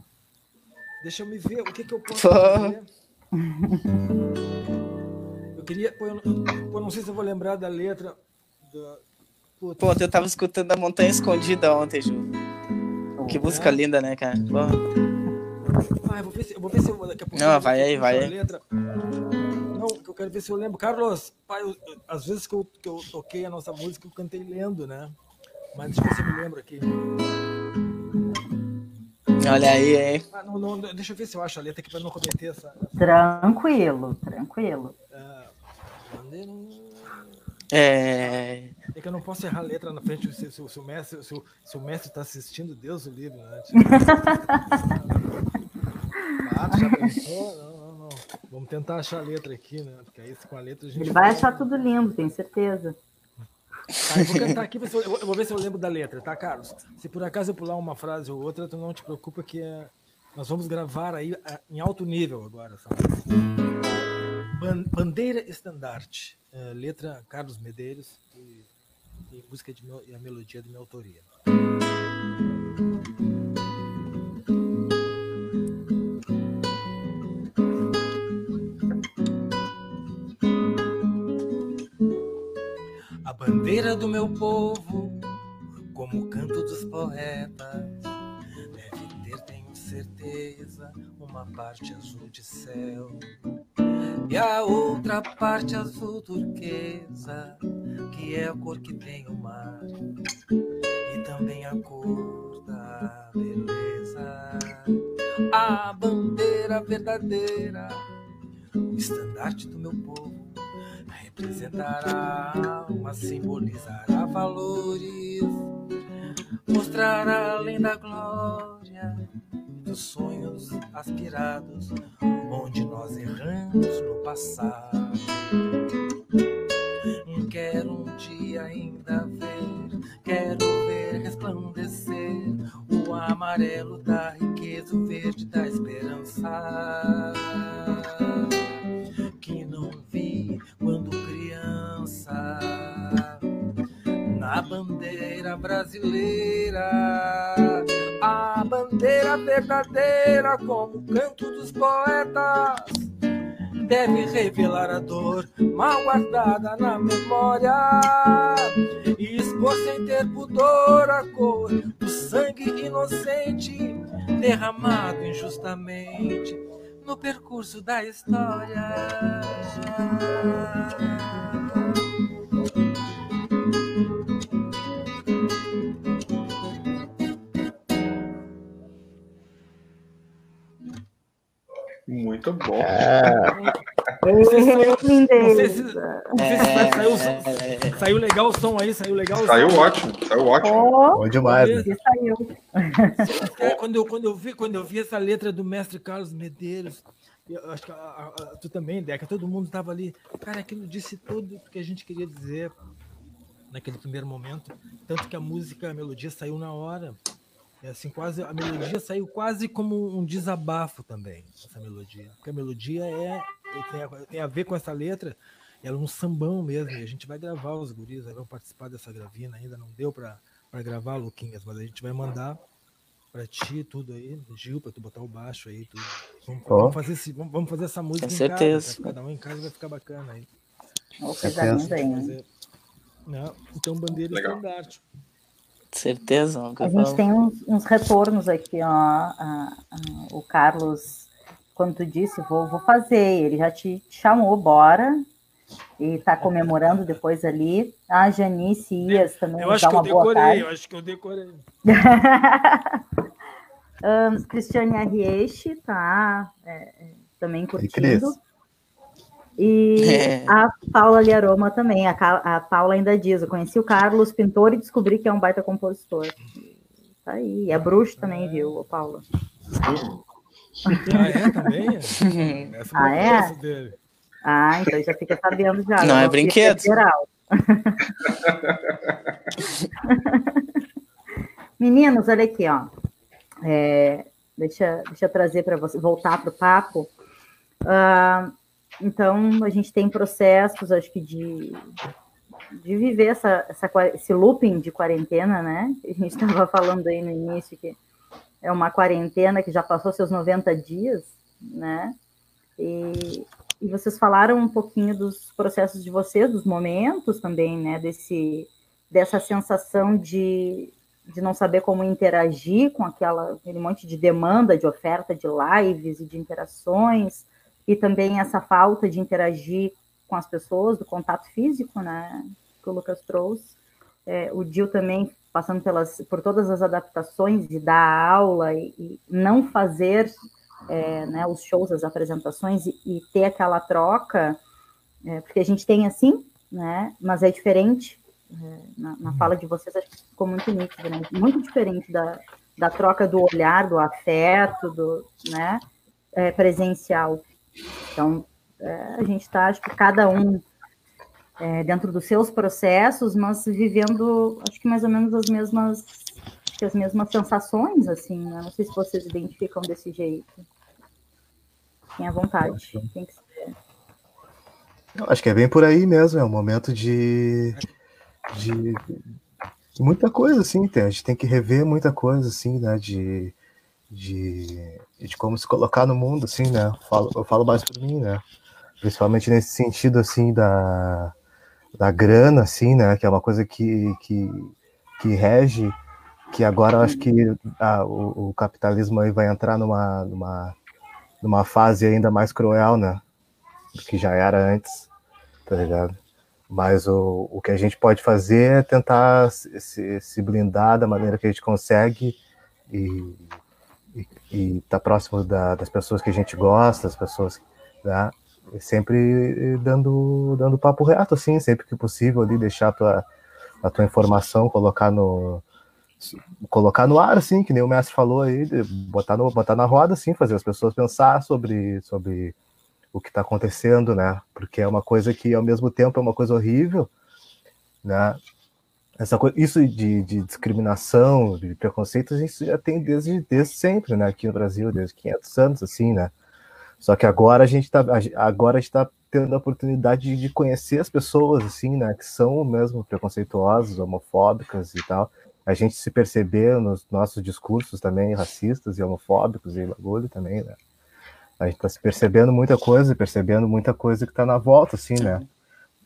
Deixa eu me ver o que, que eu posso fazer. eu queria. Pô, eu, eu, não sei se eu vou lembrar da letra. Da... Pô, eu tava escutando a Montanha Escondida ontem, Ju. Que música é? linda, né, cara? Ah, eu vou ver se eu, vou ver se eu daqui a pouco. Não, vai aí, vai aí. Letra. Não, que eu quero ver se eu lembro. Carlos, pai, eu, às vezes que eu, que eu toquei a nossa música, eu cantei lendo, né? Mas deixa eu ver se eu me lembro aqui. Olha aí, hein? Ah, não, não, deixa eu ver se eu acho a letra aqui para não cometer essa. Tranquilo, tranquilo. ah, bandeira- É. É que eu não posso errar a letra na frente se, se- se o mestre se, o- se o mestre está assistindo, Deus o livre, né? (laughs) Não, não, não. Vamos tentar achar a letra aqui, né? Porque aí com a letra a gente. Ele vai achar tudo lindo, tenho certeza. Eu vou cantar aqui, eu, eu vou- ver se eu lembro da letra, tá, Carlos? Se por acaso eu pular uma frase ou outra, tu não te preocupa que é- nós vamos gravar aí ah, em alto nível agora, sabe? Ban- Bandeira Estandarte, eh, letra Carlos Medeiros e, e música de meu- e a melodia de minha autoria. Bandeira do meu povo, como o canto dos poetas, deve ter, tenho certeza, uma parte azul de céu e a outra parte azul turquesa, que é a cor que tem o mar e também a cor da beleza. A bandeira verdadeira, o estandarte do meu povo representará alma, simbolizará valores, mostrará além da glória dos sonhos aspirados, onde nós erramos no passado. Quero um dia ainda ver, quero ver resplandecer o amarelo da riqueza, o verde da esperança bandeira brasileira, a bandeira verdadeira como o canto dos poetas deve revelar a dor mal guardada na memória e expor sem ter pudor a cor do sangue inocente derramado injustamente no percurso da história. Muito bom. Não sei se saiu- não sei se- Lindeza. não sei se sa- saiu, É, saiu legal o som aí, saiu legal o Saiu som. ótimo, saiu ótimo. Oh, Bom demais. né? saiu. É, quando, eu, quando, eu vi, quando eu vi essa letra do mestre Carlos Medeiros, eu acho que a- a- a- tu também, Deca, todo mundo estava ali. Cara, aquilo disse tudo o que a gente queria dizer naquele primeiro momento. Tanto que a música, a melodia saiu na hora. É assim, quase, a melodia saiu quase como um desabafo também, essa melodia. Porque a melodia é, tem, a, tem a ver com essa letra, ela é um sambão mesmo. E a gente vai gravar os guris, aí vão participar dessa gravina ainda. Não deu para gravar, Luquinhas, mas a gente vai mandar para ti tudo aí, Gil, para tu botar o baixo aí, tudo. Vamos, Ó. vamos fazer, esse, vamos, vamos fazer essa música Com em certeza. casa. tá? Cada um em casa vai ficar bacana aí. Oh, hein? Fazer- né? Então, bandeira Legal. estandarte. Certeza. A gente tem uns, uns retornos aqui, ó. a- a- o Carlos, quando tu disse, vou, vou fazer, ele já te chamou, bora. E tá comemorando depois ali. A Janice Ias também Eu acho que eu decorei, tarde. eu acho que eu decorei. (laughs) Ahn, Cristiane Arrieche tá é, é, também Cris. curtindo. E É. a Paula Liaroma também. A, a Paula ainda diz: Eu conheci o Carlos, pintor, e descobri que é um baita compositor. Tá aí. É bruxo também, viu, ô Paula? Ah, é também? (laughs) Essa Ah, é? dele. Ah, então já fica sabendo já. Não é brinquedo. Geral. (laughs) Meninos, olha aqui, ó. É, deixa, deixa eu trazer para você, voltar para o papo. Ah, então, a gente tem processos, acho que, de, de viver essa, essa, esse looping de quarentena, né? A gente (laughs) estava falando aí no início que é uma quarentena que já passou seus 90 dias, né? E, e vocês falaram um pouquinho dos processos de vocês, dos momentos também, né? Desse, dessa sensação de, de não saber como interagir com aquela, aquele monte de demanda, de oferta de lives e de interações, e também essa falta de interagir com as pessoas, do contato físico, né? Que o Lucas trouxe. É, o Dil também passando pelas, por todas as adaptações e dar aula e, e não fazer é, né, os shows, as apresentações e, e ter aquela troca, é, porque a gente tem assim, né, mas é diferente. É, na, na, fala de vocês, acho que ficou muito nítido, né, muito diferente da, da troca do olhar, do afeto, do, né, é, presencial. Então, é, a gente está, acho que cada um é, dentro dos seus processos, mas vivendo, acho que mais ou menos as mesmas, as mesmas sensações, assim, né? Não sei se vocês identificam desse jeito. Tenha vontade. Tem que ser. Acho que é bem por aí mesmo, é um momento de, de, de muita coisa, assim, tem, a gente tem que rever muita coisa, assim, né, de, de, de como se colocar no mundo, assim, né, eu falo, eu falo mais por mim, né, principalmente nesse sentido, assim, da, da grana, assim, né? Que é uma coisa que, que, que rege, que agora eu acho que ah, o, o, capitalismo aí vai entrar numa, numa, numa fase ainda mais cruel, né? Do que já era antes, tá ligado? Mas o, o que a gente pode fazer é tentar se, se blindar da maneira que a gente consegue e, e, e tá próximo da, das pessoas que a gente gosta, das pessoas, né? sempre dando, dando papo reto, assim, sempre que possível ali, deixar a tua, a tua informação, colocar no colocar no ar, assim, que nem o mestre falou aí, botar, no, botar na roda, assim, fazer as pessoas pensar sobre, sobre o que está acontecendo, né? Porque é uma coisa que, ao mesmo tempo, é uma coisa horrível, né? Essa coisa, isso de, de discriminação, de preconceito, a gente já tem desde, desde sempre, né? Aqui no Brasil, desde 500 anos, assim, né? Só que agora a gente está agora está tendo a oportunidade de conhecer as pessoas assim, né, que são mesmo preconceituosas, homofóbicas e tal. A gente se perceber nos nossos discursos também racistas e homofóbicos e bagulho também, né? A gente está se percebendo muita coisa, percebendo muita coisa que está na volta, assim, né?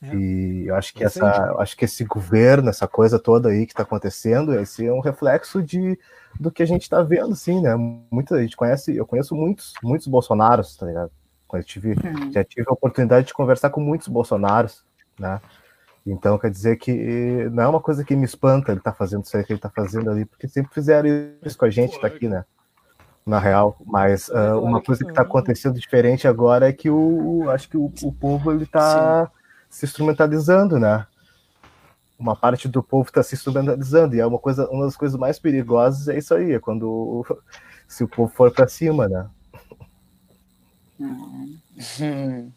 É. E eu acho que essa, eu acho que esse governo, essa coisa toda aí que está acontecendo, esse é um reflexo de do que a gente está vendo, assim, né? Muita gente conhece, eu conheço muitos, muitos Bolsonaros, tá ligado? Eu tive, uhum. já tive a oportunidade de conversar com muitos Bolsonaros, né? Então quer dizer que não é uma coisa que me espanta ele tá fazendo isso aí que ele tá fazendo ali, porque sempre fizeram isso com a gente, tá aqui, né? Na real, mas uh, uma coisa que está acontecendo diferente agora é que o, acho que o, o povo ele tá Sim se instrumentalizando, né? Uma parte do povo está se instrumentalizando e é uma coisa, uma das coisas mais perigosas é isso aí, é quando (laughs) se o povo for para cima, né? (laughs)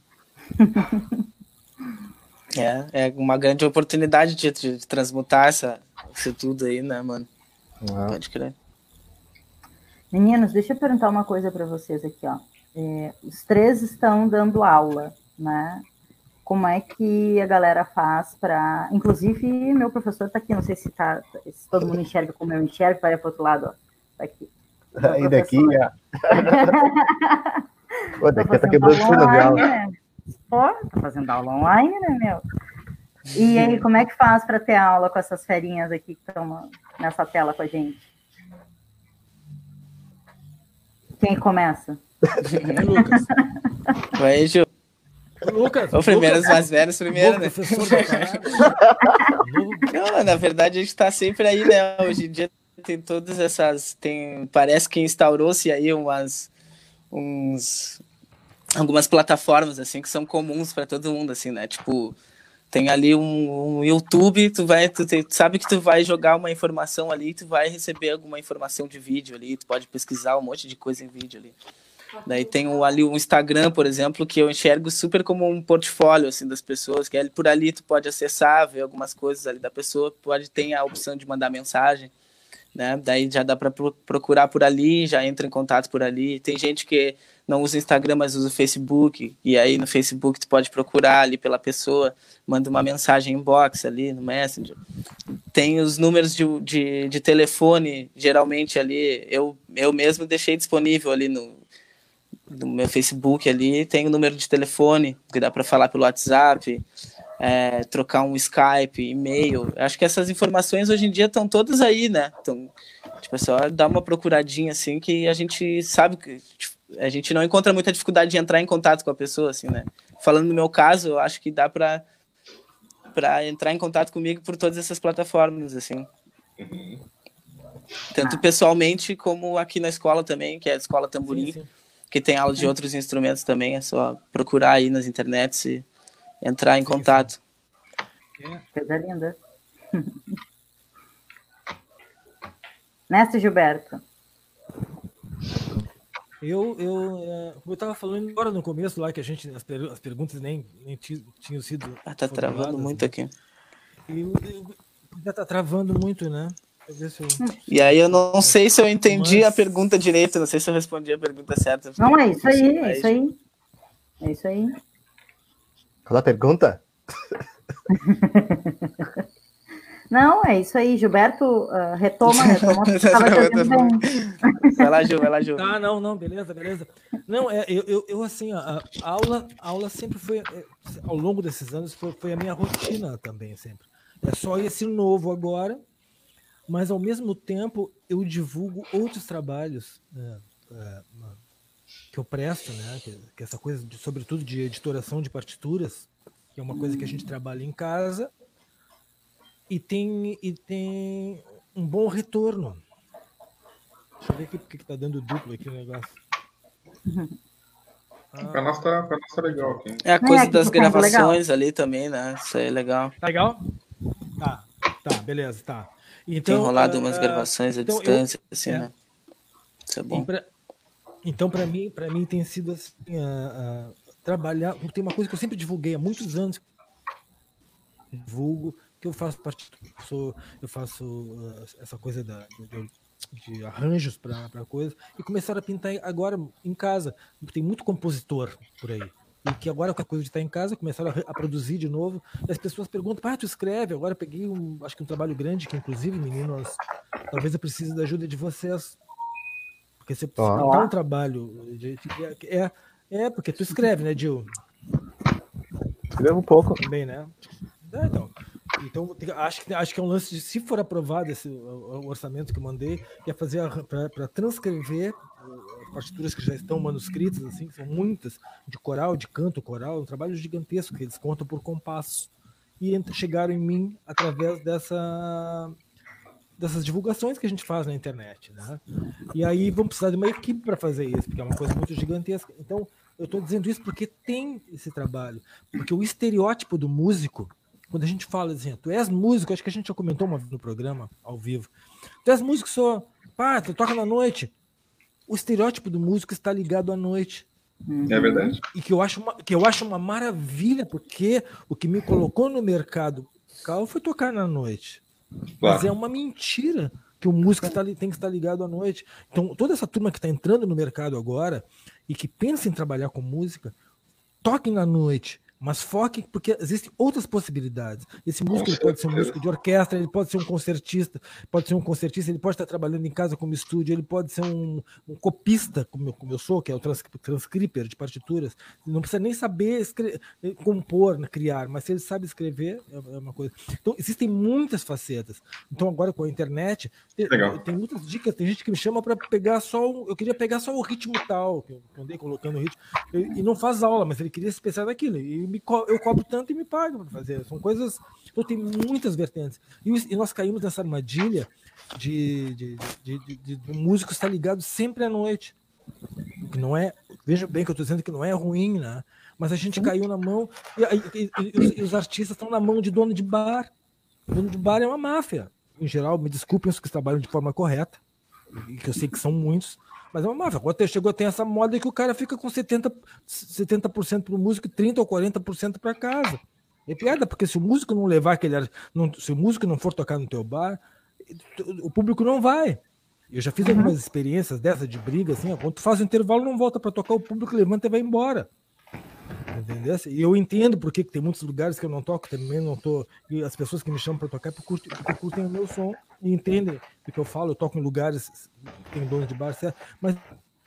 É, é uma grande oportunidade de, de transmutar essa, isso tudo aí, né, mano? É. Pode crer. Meninos, deixa eu perguntar uma coisa para vocês aqui, ó. É, os três estão dando aula, né? Como é que a galera faz para. Inclusive, meu professor está aqui, não sei se, tá, se todo mundo enxerga como eu enxergo, vai para o outro lado, ó. Tá aqui. (laughs) Aí daqui, ó. (laughs) Pô, daqui tá quebrando a aula. Né? Pô, tá fazendo aula online, né, meu? E aí, como é que faz para ter aula com essas ferinhas aqui que estão nessa tela com a gente? Quem começa? (laughs) Lucas. Vai, Ju. Lucas. O primeiro, os mais velhos primeiro, né? Não, na verdade, a gente tá sempre aí, né? Hoje em dia tem todas essas. Tem, parece que instaurou-se aí umas. Uns, algumas plataformas assim que são comuns para todo mundo assim né tipo tem ali um, um, YouTube tu vai tu, te, tu, sabe que tu vai jogar uma informação ali tu vai receber alguma informação de vídeo ali tu pode pesquisar um monte de coisa em vídeo ali Daí tem o, ali o Instagram, por exemplo, que eu enxergo super como um portfólio assim das pessoas, que é por ali tu pode acessar, ver algumas coisas ali da pessoa, pode ter a opção de mandar mensagem, né? Daí já dá para procurar por ali, já entra em contato por ali. Tem gente que não usa Instagram, mas usa o Facebook, e aí no Facebook tu pode procurar ali pela pessoa, manda uma mensagem inbox ali no Messenger. Tem os números de, de, de telefone, geralmente ali, eu, eu mesmo deixei disponível ali no, do meu Facebook ali, tem o número de telefone, que dá para falar pelo WhatsApp, é, trocar um Skype, e-mail. Acho que essas informações hoje em dia estão todas aí, né? Então, tipo, é só dar uma procuradinha assim que a gente sabe que tipo, a gente não encontra muita dificuldade de entrar em contato com a pessoa, assim, né? Falando no meu caso, eu acho que dá para para entrar em contato comigo por todas essas plataformas, assim. Uhum. Tanto pessoalmente como aqui na escola também, que é a Escola Tamborim, Sim, sim. Que tem aula de outros instrumentos também. É só procurar aí nas internets e entrar em contato. Coisa linda. (laughs) Mestre Gilberto. Eu, eu, é, como eu estava falando agora no começo lá, que a gente, as, per- as perguntas nem, nem ti- tinham sido. Ah, tá travando muito né? aqui. Eu, eu, já tá travando muito, né? E aí eu não sei se eu entendi Mas- a pergunta direito, não sei se eu respondi a pergunta certa. Não, é isso aí, é Aí, isso aí. É isso aí. Qual a pergunta? (laughs) Não, é isso aí. Gilberto, ah, retoma, retoma. (laughs) bem. Vai lá, Ju, vai lá, Ju. Ah, não, não, beleza, beleza. Não, é, eu, eu, eu, assim, a, a aula, a aula sempre foi, é, ao longo desses anos, foi, foi a minha rotina também, sempre. É só esse novo agora, mas ao mesmo tempo eu divulgo outros trabalhos né, é, que eu presto, né? Que, que essa coisa, de, sobretudo de editoração de partituras, que é uma coisa que a gente trabalha em casa e tem, e tem um bom retorno. Deixa eu ver aqui porque que tá dando duplo aqui o negócio. Pra nós tá, pra nós tá legal aqui. É a coisa aqui das ficando legal. gravações ali também, né? Isso aí é legal. Tá legal? Tá, tá, beleza, tá. Então, Tem rolado ah, umas gravações à então eu- distância, assim, é. né? Isso é bom. pra- então, para mim, para mim tem sido assim, ah, ah, trabalhar. Tem uma coisa que eu sempre divulguei há muitos anos. Divulgo que eu faço parte, sou, eu faço ah, essa coisa da, de, de arranjos para coisa e começaram a pintar agora em casa. Tem muito compositor por aí. E que agora com a coisa de estar em casa começaram a, a produzir de novo. As pessoas perguntam: "Ah, tu escreve?" Agora eu peguei um, acho que um trabalho grande que inclusive, meninos, talvez eu precise da ajuda de vocês porque você Ó. montar um trabalho. de- de- é, é, porque tu escreve, né, Gil? Escreva um pouco. Também, né? É, então. Então, acho que, acho que é um lance de, se for aprovado esse, o, orçamento que eu mandei, é fazer para transcrever as partituras que já estão manuscritas, assim, são muitas, de coral, de canto coral, um trabalho gigantesco, que eles contam por compasso. E chegaram em mim através dessa dessas divulgações que a gente faz na internet, né? E aí vamos precisar de uma equipe para fazer isso, porque é uma coisa muito gigantesca. Então, eu estou dizendo isso porque tem esse trabalho, porque o estereótipo do músico, quando a gente fala assim, tu és músico, acho que a gente já comentou uma vez no programa ao vivo. Tu és músico só, pá, tu toca na noite. O estereótipo do músico está ligado à noite É verdade. e que eu acho uma, que eu acho uma maravilha, porque o que me colocou no mercado musical foi tocar na noite. Mas Claro. é uma mentira que o músico tá tem que estar ligado à noite. Então, toda essa turma que está entrando no mercado agora e que pensa em trabalhar com música, toquem na noite, mas foquem, porque existem outras possibilidades. Esse músico ele pode ser um músico de orquestra, ele pode ser um concertista, pode ser um concertista, ele pode estar trabalhando em casa como estúdio, ele pode ser um, um copista, como eu, como eu sou, que é o trans, transcriper de partituras. Não precisa nem saber escre- compor, né, criar, mas se ele sabe escrever, é é uma coisa. Então, existem muitas facetas. Então, agora com a internet, tem, Legal. tem muitas dicas. Tem gente que me chama para pegar só. o- Eu queria pegar só o ritmo tal, que eu andei colocando o ritmo, e, e não faz aula, mas ele queria se especializar naquilo. E co- eu cobro tanto e me pagam para fazer. São coisas. Então, tem muitas vertentes. E, nós caímos nessa armadilha de, de, de, de, de- músico estar ligado sempre à noite. Que não é. Veja bem que eu estou dizendo que não é ruim, né? Mas a gente caiu na mão. E, e- e- os, e os artistas estão na mão de dono de bar. Dono de bar é uma máfia. Em geral, me desculpem os que trabalham de forma correta, que eu sei que são muitos, mas é uma máfia. Agora chegou a ter essa moda que o cara fica com 70%, 70 para o músico e 30% ou 40% para casa. É piada, porque se o músico não levar aquele. ar- Não, se o músico não for tocar no teu bar, o público não vai. Eu já fiz algumas experiências dessa de briga, assim, ó, quando tu faz o intervalo, não volta para tocar, o público levanta e vai embora. Entendeu? E eu entendo porque que tem muitos lugares que eu não toco, também não tô. E as pessoas que me chamam para tocar porque curtem, curtem o meu som e entendem o que eu falo. Eu toco em lugares tem dono de bar, certo? mas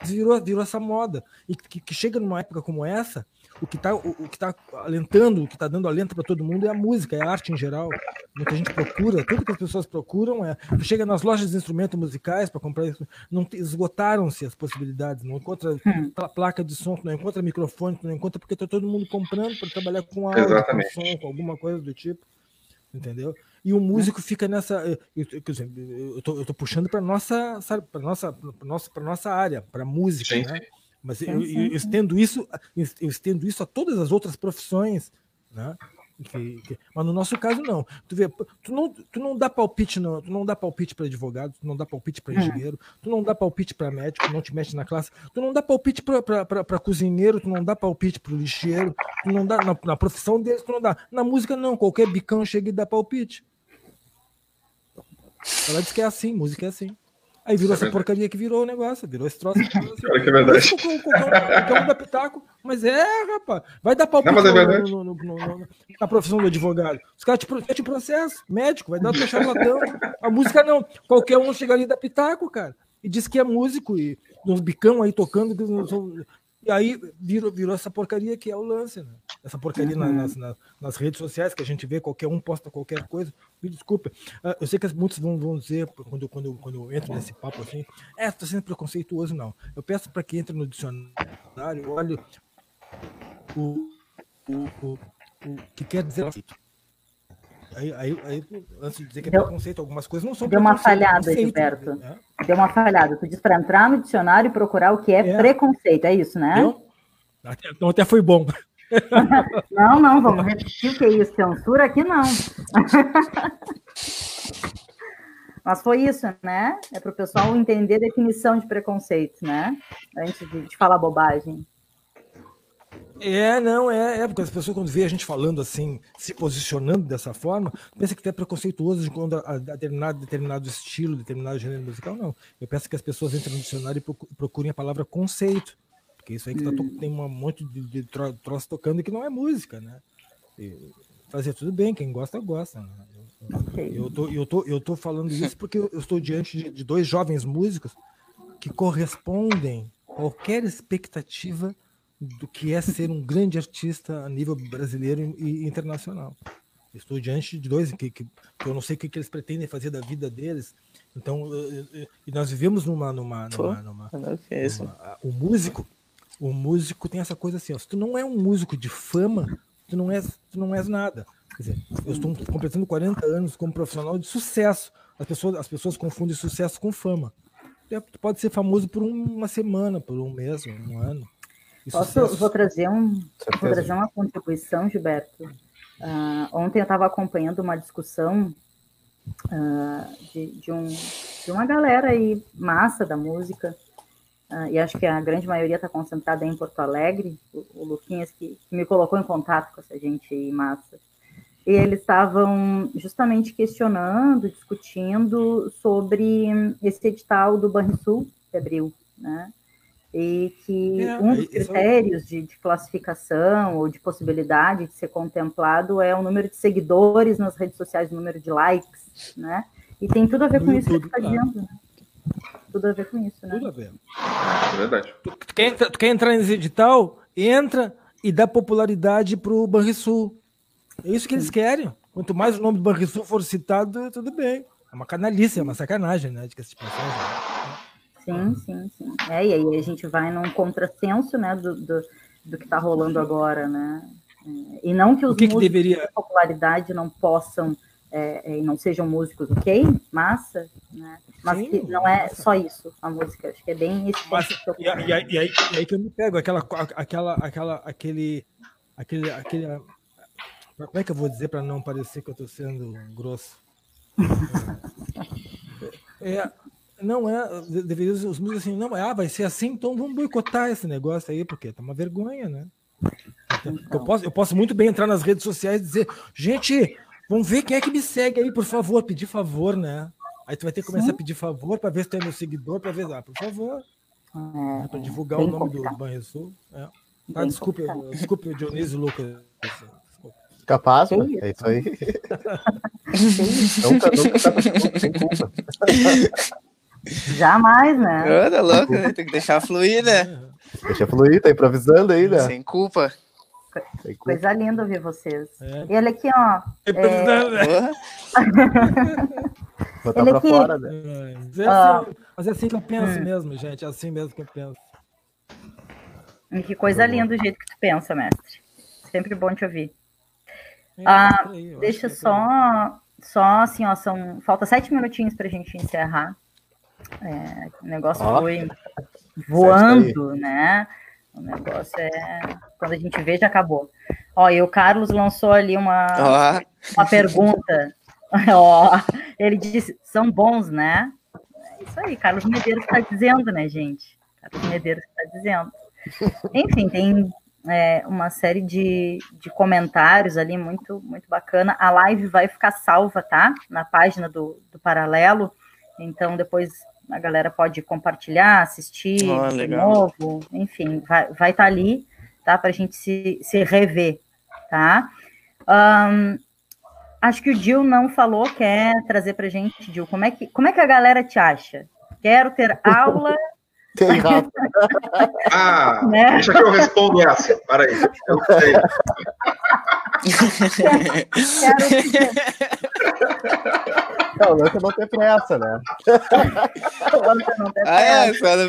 virou, virou essa moda. E que, que chega numa época como essa, o que está o, o que tá alentando, o que está dando alento para todo mundo é a música, é a arte em geral. Muita gente procura, tudo que as pessoas procuram é. Chega nas lojas de instrumentos musicais para comprar isso, não esgotaram-se as possibilidades, não encontra pla- placa de som, não encontra microfone, não encontra porque está todo mundo comprando para trabalhar com áudio, com Exatamente. som, com alguma coisa do tipo. entendeu? E o músico fica nessa. Eu, eu, eu, tô, eu tô puxando para nossa, para nossa, pra nossa, para nossa área, para música, Sim, né? sim. Mas Sim, eu, eu estendo isso, eu estendo isso a todas as outras profissões, né? Que- que- mas no nosso caso não. Tu vê, tu não, tu não dá palpite não, tu não dá palpite para advogado, tu não dá palpite para Hum. engenheiro, tu não dá palpite para médico, não te mexe na classe, tu não dá palpite para cozinheiro, tu não dá palpite para lixeiro, tu não dá na, na profissão deles, tu não dá. Na música não, qualquer bicão chega e dá palpite. Ela diz que é assim, música é assim. Aí virou É essa verdade. porcaria que virou o negócio, virou esse troço. Olha que é verdade. Qualquer um- um dá pitaco, mas é, rapaz. Vai dar palpite Não, mas é no- no- no- na profissão do advogado. Os caras te, te processam, médico, vai dar tua charlatão. A música não. Qualquer um chega ali e dá pitaco, cara. E diz que é músico, e uns bicão aí tocando. E aí virou, virou essa porcaria que é o lance, né? Essa porcaria na- nas, na- nas redes sociais que a gente vê, qualquer um posta qualquer coisa. Me desculpe. Ah, Eu sei que muitos vão, vão dizer, quando, eu- quando, quando eu entro nesse papo assim, é, tô sendo preconceituoso, não. Eu peço para que entre no dicionário, olhe o, o, o, o que quer dizer. Aí, aí, aí, antes de dizer que é Deu- preconceito, algumas coisas não são deu uma é falhada, Gilberto. né? Deu uma falhada. Tu diz para entrar no dicionário e procurar o que é, É. preconceito, é isso, né? Deu? Até, então até foi bom. (laughs) Não, não, vamos repetir o que é isso. Censura aqui não. (laughs) Mas foi isso, né? É para o pessoal entender a definição de preconceito, né? Antes de, de falar bobagem. É, não, é, é, porque as pessoas quando vê a gente falando assim, se posicionando dessa forma, pensa que é preconceituoso quando a, a determinado, determinado estilo, determinado gênero musical, não. Eu peço que as pessoas entrem no dicionário e procu- procurem a palavra conceito, porque isso aí que tá tem um monte de, de tro- troço tocando que não é música, né? E fazer tudo bem, quem gosta, gosta. né? Eu tô, eu, tô, eu tô falando isso porque eu estou diante de, de dois jovens músicos que correspondem qualquer expectativa do que é ser um grande artista a nível brasileiro e internacional. Estou diante de dois que, que, que eu não sei o que, que eles pretendem fazer da vida deles. Então, e nós vivemos numa. numa, numa, numa que é isso? uma- o músico, o músico tem essa coisa assim, ó, se tu não é um músico de fama, tu não és, tu não és nada. Quer dizer, eu estou completando 40 anos como profissional de sucesso. As pessoas, as pessoas confundem sucesso com fama. É, Tu pode ser famoso por uma semana, por um mês, um ano. Posso, vou trazer um, Vou trazer uma contribuição, Gilberto. Ah, ontem eu estava acompanhando uma discussão ah, de, de, um, de uma galera aí, massa da música, ah, e acho que a grande maioria está concentrada em Porto Alegre, o, o Luquinhas que, que me colocou em contato com essa gente aí, massa. E eles estavam justamente questionando, discutindo sobre esse edital do Banrisul, que abriu, né? E que É, um dos é o- critérios de, de classificação ou de possibilidade de ser contemplado é o número de seguidores nas redes sociais, o número de likes, né? E tem tudo a ver No com isso que YouTube, você está dizendo. né? Tudo a ver com isso, né? Tudo a ver. É verdade. Tu, tu quer, entra- tu quer entrar nesse edital? Entra e dá popularidade pro Banrisul. É isso que eles querem. Quanto mais o nome do Banrisul for citado, tudo bem. É uma canalice, é uma sacanagem, né? De que esse passagem. Sim, sim, sim. É, e aí a gente vai num contrassenso, né, do, do, do que está rolando agora, né? É, E não que os que que músicos deveria- de popularidade não possam é, é, e não sejam músicos, ok? Massa, né? Mas Sim, que não é massa. só isso, a música. Acho que é bem esse Mas, que e, aí- e aí, e aí- e aí que eu me pego, aquela, aquela, aquela, aquele, aquele, aquele, como é que eu vou dizer para não parecer que eu estou sendo grosso? (laughs) É, não é, de- deveria os os músicos assim, não, ah, vai ser assim, então vamos boicotar esse negócio aí, porque tá uma vergonha, né? Então, eu, posso, eu posso muito bem entrar nas redes sociais e dizer, gente, vamos ver quem é que me segue aí, por favor, pedir favor, né? Aí tu vai ter que começar a pedir favor para ver se tu é meu seguidor, para ver, ah, por favor, É, para divulgar o nome do complicado. Banrisul. É. Ah, Bem desculpe, complicado. desculpe Dionísio Lucas. Desculpa. Capaz, mas isso? é isso aí. nunca, nunca tá sem culpa. (laughs) Jamais, né? Tá louco, né? Tem que deixar fluir, né? Deixa fluir, tá improvisando aí, né? Sem culpa. Sem culpa. Coisa linda ouvir vocês. É. E olha aqui, ó. Porra. Botar Ele pra aqui- fora, né? É, mas é Ah. assim, mas é assim que eu penso Hum. mesmo, gente. É assim mesmo que eu penso. E Que coisa linda o jeito que tu pensa, mestre. Sempre bom te ouvir. É, Ah, por aí, Deixa é só, só assim, ó, são, falta sete minutinhos para a gente encerrar. É, o negócio Ó. foi voando, né? O negócio é. Quando a gente vê, já acabou. Ó, e o Carlos lançou ali uma, Ó, uma pergunta. (laughs) Ó, ele disse: são bons, né? É isso aí, Carlos Medeiros está dizendo, né, gente? Carlos Medeiros está dizendo. (laughs) Enfim, tem é, uma série de, de comentários ali muito, muito bacana. A live vai ficar salva, tá? Na página do, do Paralelo. Então, depois a galera pode compartilhar, assistir Ah, de legal. novo. Enfim, vai estar vai tá ali, tá? Para a gente se, se rever, tá? Ahn, acho que o Dil não falou, quer trazer pra gente, Dil, como é que, como é que a galera te acha? Quero ter (laughs) aula, Tem (laughs) Rafa. Ah, né? deixa que eu respondo essa. Peraí. Eu sei. (laughs) Quero ter Não, o lance é não ter pressa, né? (laughs) aula, não ter ah, é, pressa.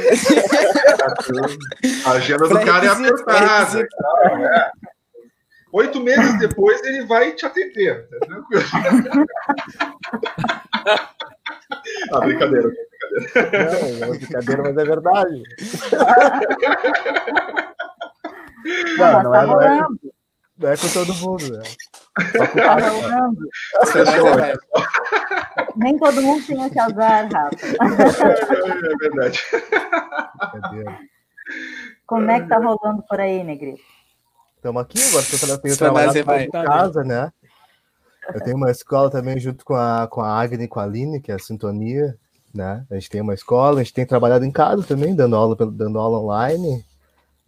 (laughs) A agenda do cara é apertada. é. Oito meses depois ele vai te atender. Tá tranquilo. (laughs) ah, brincadeira. Não, é brincadeira, mas é verdade. Não, Não, mas não tá é, não, é, não é com todo mundo, né? tá rolando. Nem todo mundo tem esse azar, Rafa. É verdade. Como é que tá rolando por aí, Negrito? Estamos aqui, agora estou tra- tenho trabalhado em casa, né? Eu tenho uma escola também junto com a, com a Agni e com a Aline, que é a Sintonia, né? A gente tem uma escola, a gente tem trabalhado em casa também, dando aula, dando aula online.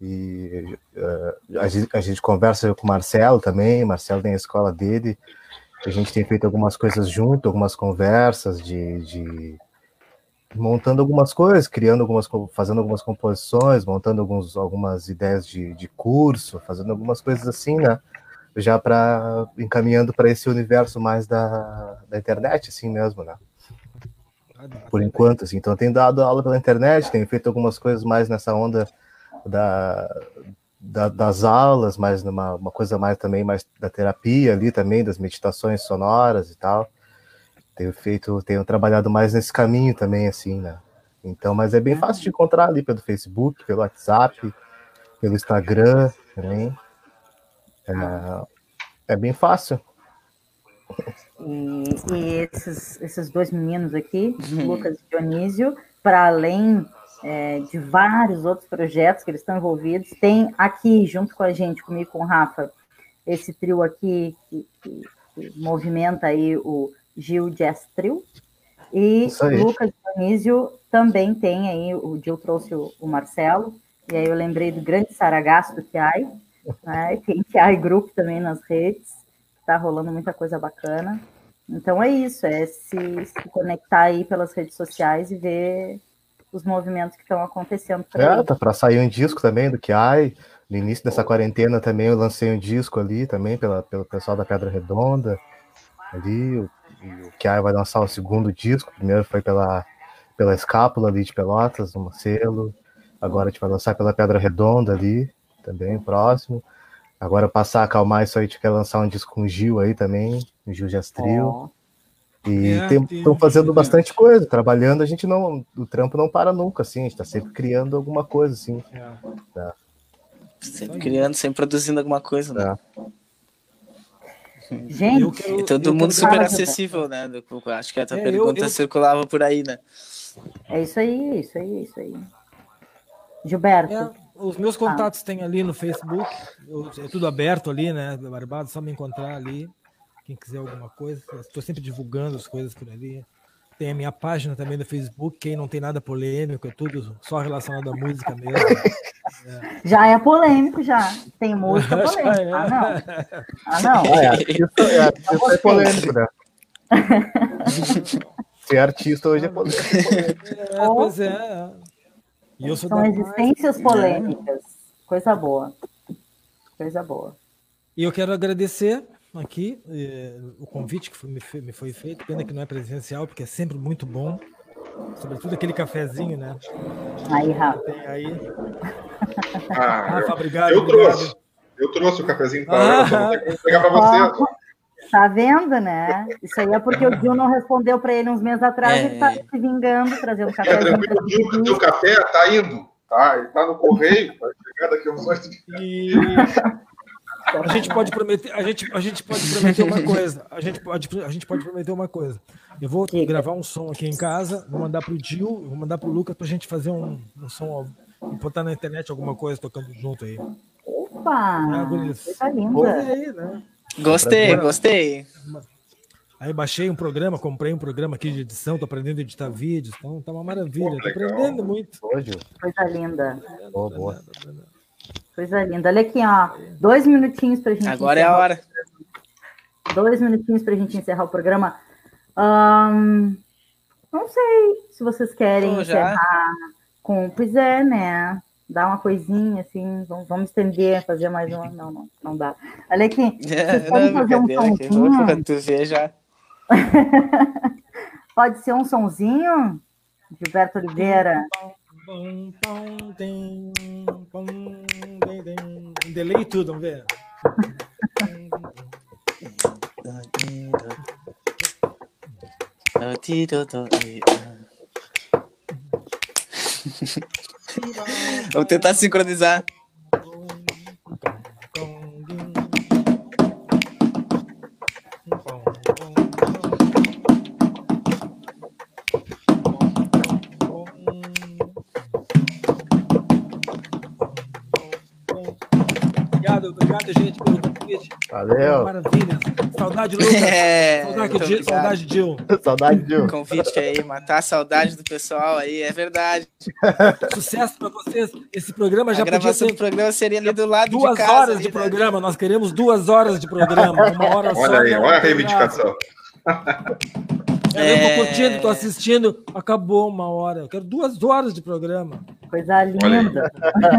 E eh, a, gente, a gente conversa com o Marcelo também, o Marcelo tem a escola dele. A gente tem feito algumas coisas junto, algumas conversas de, de montando algumas coisas, criando algumas, fazendo algumas composições, montando alguns, algumas ideias de, de curso, fazendo algumas coisas assim, né? Já para encaminhando para esse universo mais da, da internet, assim mesmo, né? Por enquanto, assim. Então, tenho dado aula pela internet, tenho feito algumas coisas mais nessa onda da, da- das aulas, mais numa uma coisa mais também mais da terapia ali também, das meditações sonoras e tal. Tenho feito, tenho trabalhado mais nesse caminho também, assim, né? Então, mas é bem fácil de encontrar ali pelo Facebook, pelo WhatsApp, pelo Instagram também. É, é bem fácil. E, e esses, esses dois meninos aqui, Lucas e Dionísio, para além é, de vários outros projetos que eles estão envolvidos, tem aqui, junto com a gente, comigo e com o Rafa, esse trio aqui que, que- que movimenta aí o Gil Jazz Trio. E. Lucas Dionísio também tem aí, o Gil trouxe o, o Marcelo, e aí eu lembrei do grande Saragasso do Kiai, né? tem Kiai Group também nas redes, tá rolando muita coisa bacana. Então é isso, é se, se conectar aí pelas redes sociais e ver os movimentos que estão acontecendo por É, tá para sair um disco também do Kiai. No início dessa quarentena também eu lancei um disco ali também pela, pelo pessoal da Pedra Redonda. Ali, o, e o Kiai vai lançar o segundo disco. O primeiro foi pela, pela Escápula ali de Pelotas, no selo. Agora a gente vai lançar pela Pedra Redonda ali, também, próximo. Agora passar a acalmar isso aí, a gente quer lançar um disco com o Gil aí também, o Gil Jastril. Ó, E É, estão fazendo bastante coisa, trabalhando, a gente não. O trampo não para nunca, assim, a gente tá sempre criando alguma coisa, assim. É. Sempre criando, sempre produzindo alguma coisa, né? (laughs) Gente, Eu quero- E todo eu mundo super acessível, né? Acho que a tua É, eu- pergunta eu- circulava por aí, né? é isso aí, é isso aí, é isso aí. Gilberto, É, os meus contatos tem ali no Facebook, eu- é tudo aberto ali, né? Barbado, só me encontrar ali. Quem quiser alguma coisa, estou sempre divulgando as coisas por ali. Tem a minha página também no Facebook, quem não tem nada polêmico, é tudo só relacionado à música mesmo. (laughs) já é polêmico, já. Tem música (laughs) Já polêmica. é. Ah, não. Ah, não. É, artista, é, artista é polêmico, né? (laughs) Ser artista hoje é polêmico. É, pois é. E eu sou São da existências polêmicas. Coisa boa. Coisa boa. E eu quero agradecer aqui eh, o convite que foi- me, me foi feito. Pena que não é presencial, porque é sempre muito bom. Sobretudo aquele cafezinho, né? Aí, Rafa. Tem aí. (laughs) Ah, Rafa, obrigado. eu obrigado. trouxe. Eu trouxe o cafezinho para Ah. entregar para você. Tá vendo, né? Isso aí é porque o Gil não respondeu para ele uns meses atrás É. e ele tá se vingando, trazendo É café. tranquilo, Gil, que o teu café tá indo. Tá, ele tá no correio, vai chegar daqui a uns oito dias. E (laughs) a gente pode prometer, a gente, a gente pode prometer uma coisa. A gente pode, a gente pode prometer uma coisa. Eu vou gravar um som aqui em casa, vou mandar pro Dil, vou mandar pro Lucas pra gente fazer um, um som, botar na internet alguma coisa tocando junto aí. Opa! Ah. Coisa Olha linda. aí, né? Gostei, gostei. Aí baixei um programa, comprei um programa aqui de edição, tô aprendendo a editar vídeos, então tá uma maravilha. Pô, Tô aprendendo muito. Hoje, Coisa linda. boa, boa. Coisa linda. Olha aqui, ó. Dois minutinhos pra gente Agora é a hora. Dois minutinhos pra gente encerrar o programa. Ahn, não sei se vocês querem Pô, encerrar com. Pois é, né? Dar uma coisinha assim, vamos, vamos estender, fazer mais uma. Não, não, não dá. Olha aqui, É, Vocês podem não, fazer um somzinho? Já. pode ser um sonzinho, Gilberto Oliveira. Pum, pum, pum. Um delay tudo, vamos ver. Vou tentar sincronizar. Valeu. Maravilha. Saudade, Lucas. (laughs) É, Saudade, Gil. Saudade, Gil. Saudade de um. Convite aí, matar a saudade do pessoal aí, é verdade. (laughs) Sucesso para vocês. Esse programa já a podia gravação ter do programa seria ali do lado duas de casa. horas ali, de né? programa. Nós queremos duas horas de programa. Uma hora só. Olha aí, não olha a reivindicação. graça. Eu tô É. curtindo, tô assistindo. Acabou uma hora. Eu quero duas horas de programa. Coisa Olha linda.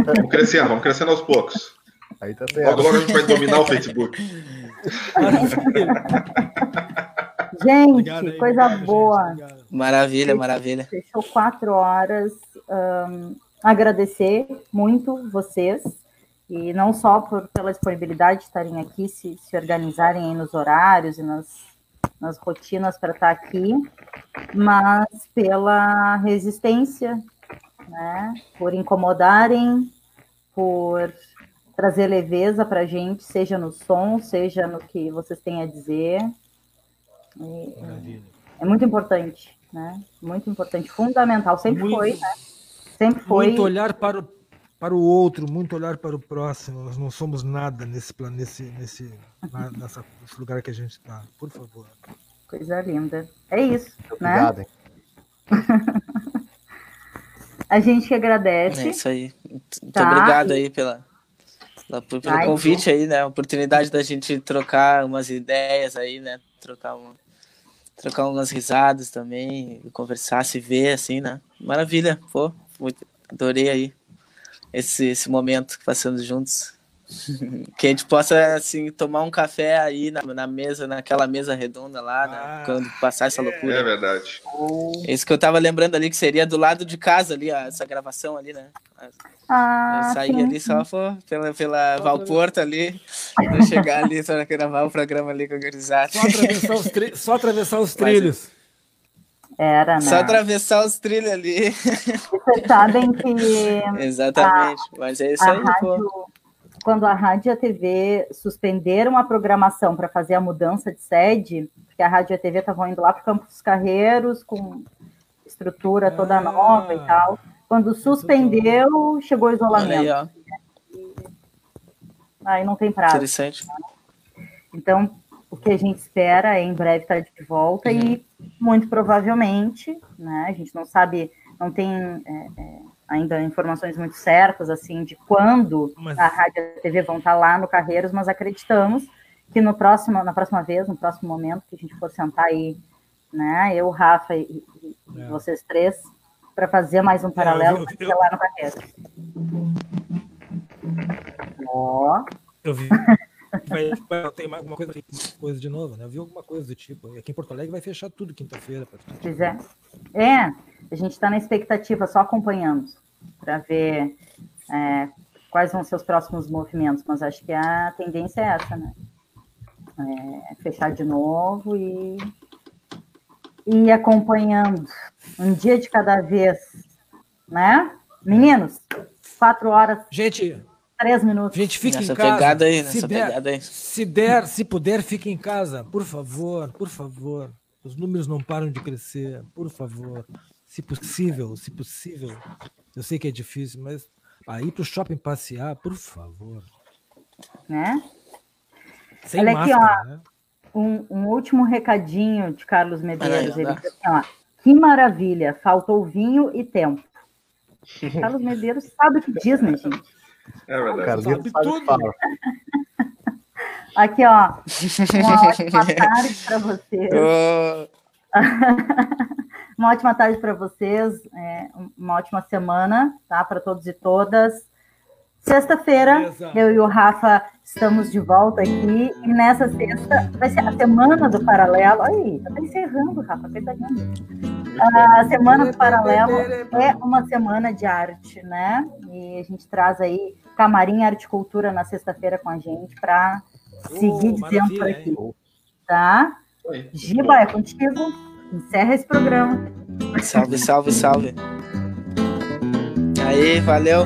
Vamos crescendo, vamos crescendo aos poucos. Aí tá Logo, certo. logo a gente vai dominar o Facebook. Maravilha. (laughs) Gente, Obrigado aí, coisa obrigado, gente. boa. Obrigado. Maravilha, maravilha. Fechou quatro horas. Ahn, agradecer muito vocês. E não só por, pela disponibilidade de estarem aqui, se, se organizarem aí nos horários e nas, nas rotinas para estar aqui, mas pela resistência, né? por incomodarem, por trazer leveza para a gente, seja no som, seja no que vocês têm a dizer. E, Maravilha. é muito importante, né? Muito importante, fundamental, sempre Muito- foi, né? Sempre foi. Muito olhar para o, para o outro, muito olhar para o próximo. Nós não somos nada nesse plano, nesse, nesse, na- (laughs) nessa, nesse lugar que a gente está. Por favor. Coisa linda. É isso, né? Obrigado? (laughs) A gente que agradece. É isso aí. Muito Tá. obrigado aí pela, pelo Ai, convite aí, né? A oportunidade da gente trocar umas ideias aí, né? Trocar, uma, trocar umas risadas também, conversar, se ver, assim, né? Maravilha, pô. Muito, adorei aí esse, esse momento que passamos juntos. (laughs) Que a gente possa, assim, tomar um café aí na, na mesa, naquela mesa redonda lá, né? Ah, Quando passar essa É loucura. verdade. Isso que eu tava lembrando ali, que seria do lado de casa ali, ó, essa gravação ali, né? Ah, Eu saí sim. ali só pô, pela, pela Valporto ali, pra chegar ali para gravar o programa ali com a gurizada. Só atravessar os, tri- só atravessar os (laughs) trilhos. Era, né? Só atravessar os trilhos ali. Vocês sabem que (laughs) Exatamente. Mas é isso a aí, pô. Quando a rádio e a TV suspenderam a programação para fazer a mudança de sede, porque a rádio e a TV estavam indo lá para Campos dos Carreiros com estrutura toda Ah. nova e tal. Quando suspendeu, chegou o isolamento. aí, não tem prazo. Interessante. Então, o que a gente espera é em breve estar de volta e muito provavelmente, né? A gente não sabe, não tem é, é, ainda informações muito certas assim de quando Mas- a rádio e a TV vão estar lá no Carreiros, mas acreditamos que no próximo, na próxima vez, no próximo momento que a gente for sentar aí, né? Eu, Rafa e, e- É. vocês três para fazer mais um paralelo, eu- vai eu- ser lá no Carreiros. Ó, Eu vi. (laughs) Vai, mais alguma coisa, coisa de novo, né? Eu vi alguma coisa do tipo. Aqui em Porto Alegre vai fechar tudo quinta-feira. se quiser. É, a gente está na expectativa, só acompanhando, para ver é, quais vão ser os próximos movimentos, mas acho que a tendência é essa, né? é, fechar de novo e e ir acompanhando um dia de cada vez, né? Meninos, quatro horas, Gente, três minutos. gente, fique Nessa em casa. pegada aí, se nessa der, pegada aí. Se der, se puder, fique em casa. Por favor, por favor. Os números não param de crescer. Por favor. Se possível, se possível. Eu sei que é difícil, mas aí para o shopping passear, por favor. né? Sem Olha aqui, máscara, né? Um, um último recadinho de Carlos Medeiros. Ele diz assim, ó, que maravilha, faltou vinho e tempo. (laughs) Carlos Medeiros sabe o que diz, né, gente? É verdade. Carlito sabe tudo. (laughs) Aqui, ó, uma ótima (laughs) tarde para vocês. (laughs) Uma ótima tarde para vocês, é, uma ótima semana, tá? Para todos e todas. Sexta-feira, eu e o Rafa estamos de volta aqui. E nessa sexta vai ser a semana do paralelo. Aí, tá encerrando, Rafa, coitadinho. A semana do paralelo é uma semana de arte, né? E a gente traz aí Camarim Arte e Cultura na sexta-feira com a gente para seguir Oh, dizendo por aqui, hein? tá? Aí. Giba, é contigo. Encerra esse programa. Salve, salve, salve. Aí, valeu.